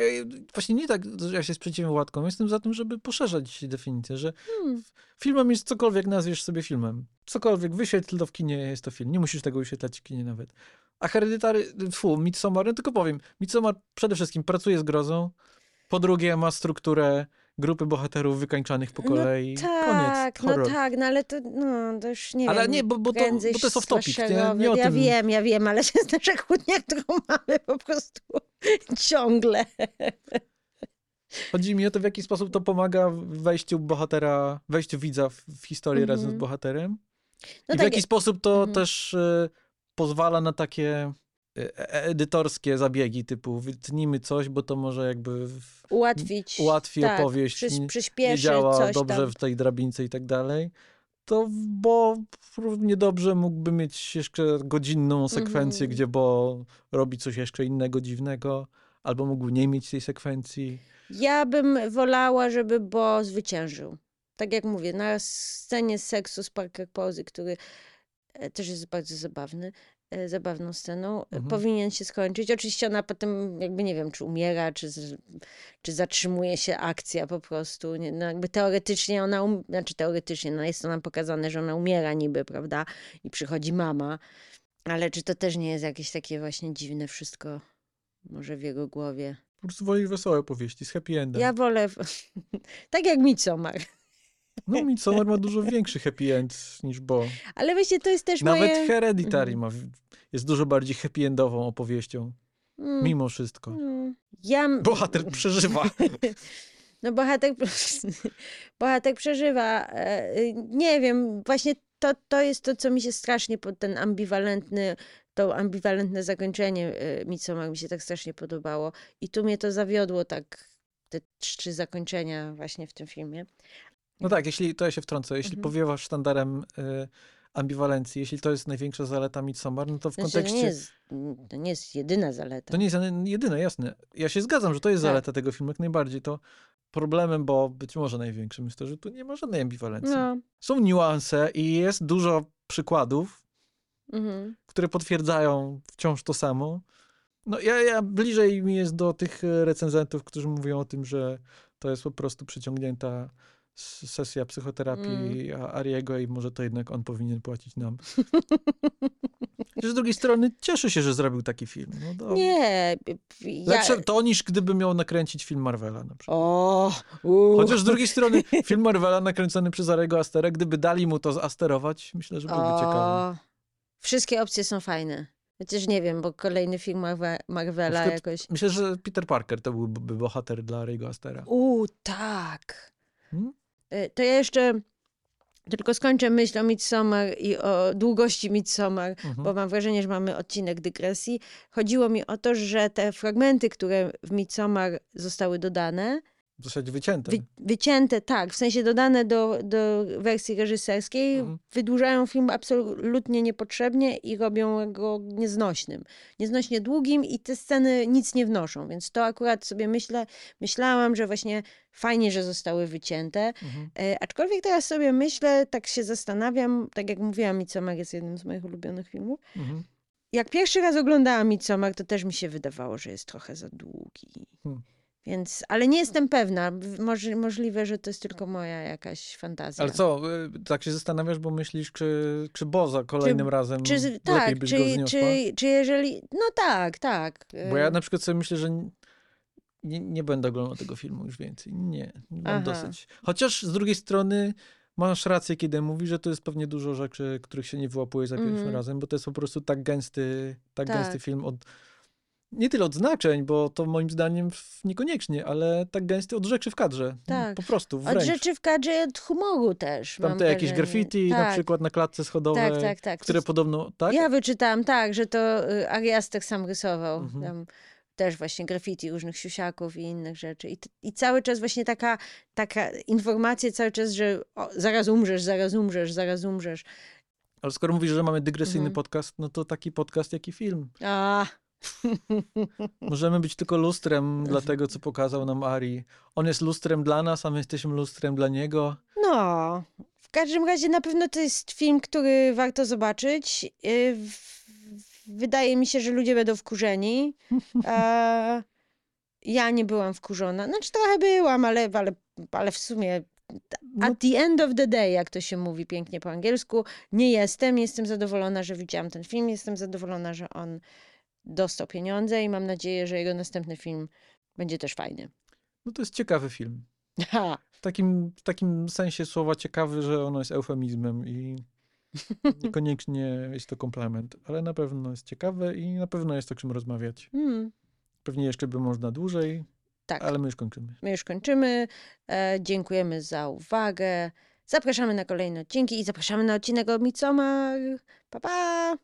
właśnie nie tak, że ja się sprzeciwiam łatkom. Jestem za tym, żeby poszerzać definicję, że Hmm. filmem jest cokolwiek nazwiesz sobie filmem. Cokolwiek, wyświetl to w kinie, jest to film. Nie musisz tego wyświetlać w kinie nawet. A Hereditary, fu, Midsommar, no tylko powiem, Midsommar przede wszystkim pracuje z grozą, po drugie ma strukturę grupy bohaterów wykańczanych po No kolei. Tak, Koniec, horror. no tak, no ale to, no, to już nie Ale wiem. nie, bo, bo, to, bo to jest off-topic, nie, nie o Ja tym. wiem, ja wiem, ale to jest nasza kłótnia, którą mamy po prostu ciągle. Chodzi mi o to, w jaki sposób to pomaga w wejściu bohatera, wejściu widza w, w historię razem z bohaterem. No I w tak, jaki sposób to Mhm. też y, pozwala na takie edytorskie zabiegi, typu wytnijmy coś, bo to może jakby w, ułatwić. ułatwi tak, opowieść, Przyś, przyspieszy działa dobrze tam. w tej drabince i tak dalej, to bo równie dobrze mógłby mieć jeszcze godzinną sekwencję, Mhm. gdzie bo robi coś jeszcze innego dziwnego, albo mógł nie mieć tej sekwencji. Ja bym wolała, żeby Bo zwyciężył. Tak jak mówię, na scenie seksu z Parker Posey, który e, też jest bardzo zabawny, e, zabawną sceną, e, Mhm. powinien się skończyć. Oczywiście ona potem jakby nie wiem, czy umiera, czy, czy zatrzymuje się akcja po prostu. No jakby teoretycznie ona, um, znaczy teoretycznie, no jest to nam pokazane, że ona umiera niby, prawda? I przychodzi mama. Ale czy to też nie jest jakieś takie właśnie dziwne wszystko może w jego głowie? Po prostu woli wesołe powieści z happy endem. Ja wolę, tak jak Midsommar. No Midsommar ma dużo większy happy end niż Bo. Ale właśnie to jest też Nawet moje... Hereditary Mhm. ma, w- jest dużo bardziej happy endową opowieścią, Mm, mimo wszystko. mm. Ja... Bohater przeżywa. No bohater, bohater przeżywa. e, Nie wiem, właśnie to, to jest to, co mi się strasznie pod ten ambiwalentny, to ambiwalentne zakończenie e, Midsommar mi się tak strasznie podobało. I tu mnie to zawiodło tak te trzy zakończenia właśnie w tym filmie. No tak, jeśli, to ja się wtrącę, jeśli Mhm. powiewasz sztandarem y, ambiwalencji, jeśli to jest największa zaleta Midsommar, no to w Znaczy, to, kontekście... nie jest, to nie jest jedyna zaleta. To nie jest jedyne, jasne. Ja się zgadzam, że to jest Tak. zaleta tego filmu, jak najbardziej. To problemem, bo być może największym jest to, że tu nie ma żadnej ambiwalencji. No. Są niuanse i jest dużo przykładów, Mhm. które potwierdzają wciąż to samo. No ja, ja bliżej mi jest do tych recenzentów, którzy mówią o tym, że to jest po prostu przyciągnięta sesja psychoterapii Mm. Ariego i może to jednak on powinien płacić nam. Z drugiej strony cieszę się, że zrobił taki film. No. Nie, ja... Lepsze to niż gdyby miał nakręcić film Marvela na przykład. O, uu. Chociaż z drugiej strony film Marvela nakręcony przez Ariego Astera, gdyby dali mu to asterować, myślę, że byłby ciekawy. Wszystkie opcje są fajne. Chociaż nie wiem, bo kolejny film Marve- Marvela przykład- jakoś... Myślę, że Peter Parker to byłby bohater dla Ariego Astera. U, tak. Hmm? Y, To ja jeszcze tylko skończę myśl o Midsommar i o długości Midsommar, Mhm. bo mam wrażenie, że mamy odcinek dygresji. Chodziło mi o to, że te fragmenty, które w Midsommar zostały dodane, W zasadzie wycięte. wy, wycięte, tak, w sensie dodane do, do wersji reżyserskiej, Mhm. wydłużają film absolutnie niepotrzebnie i robią go nieznośnym. Nieznośnie długim i te sceny nic nie wnoszą, więc to akurat sobie myślę, myślałam, że właśnie fajnie, że zostały wycięte. Mhm. E, aczkolwiek teraz sobie myślę, tak się zastanawiam, tak jak mówiłam, Midsommar jest jednym z moich ulubionych filmów. Mhm. Jak pierwszy raz oglądałam Midsommar, to też mi się wydawało, że jest trochę za długi. Hmm. Więc, ale nie jestem pewna. Moż, możliwe, że to jest tylko moja jakaś fantazja. Ale co, y, tak się zastanawiasz, bo myślisz, czy, czy Boza kolejnym razem Czy, lepiej tak, byś go czy, zniosła? czy, czy jeżeli. No tak, tak. Bo ja E, na przykład sobie myślę, że nie, nie będę oglądał tego filmu już więcej. Nie, mam Aha. dosyć. Chociaż z drugiej strony masz rację, kiedy mówisz, że to jest pewnie dużo rzeczy, których się nie wyłapuje za pierwszym Mhm. razem, bo to jest po prostu tak gęsty, tak, Tak. gęsty film od... Nie tyle od znaczeń, bo to moim zdaniem niekoniecznie, ale tak gęsty od rzeczy w kadrze. Tak. Po prostu, Od wręcz. rzeczy w kadrze, od humoru też. Tam te jakieś graffiti na Tak, przykład na klatce schodowej, Tak, tak, tak. które To- podobno... Tak? Ja wyczytałam tak, że to y, Ari Aster sam rysował. Mhm. Tam też właśnie graffiti różnych siusiaków i innych rzeczy. I, i cały czas właśnie taka, taka informacja cały czas, że o, zaraz umrzesz, zaraz umrzesz, zaraz umrzesz. Ale skoro mówisz, że mamy dygresyjny Mhm. podcast, no to taki podcast, jak i film. A, Możemy być tylko lustrem dla tego, co pokazał nam Ari. On jest lustrem dla nas, a my jesteśmy lustrem dla niego. no. W każdym razie na pewno to jest film, który warto zobaczyć. Y, Wydaje mi się, że ludzie będą wkurzeni. Ja nie byłam wkurzona. Znaczy trochę byłam, ale, ale, ale w sumie No, At the end of the day, jak to się mówi pięknie po angielsku, nie jestem. Jestem zadowolona, że widziałam ten film. Jestem zadowolona, że on dostał pieniądze i mam nadzieję, że jego następny film będzie też fajny. no to jest ciekawy film. Ha, W takim, w takim sensie słowa ciekawy, że ono jest eufemizmem i niekoniecznie jest to komplement, ale na pewno jest ciekawe i na pewno jest o czym rozmawiać. mm, Pewnie jeszcze by można dłużej, tak, ale my już kończymy. my już kończymy. E, dziękujemy za uwagę. Zapraszamy na kolejne odcinki i zapraszamy na odcinek o Midsommar. Pa, pa!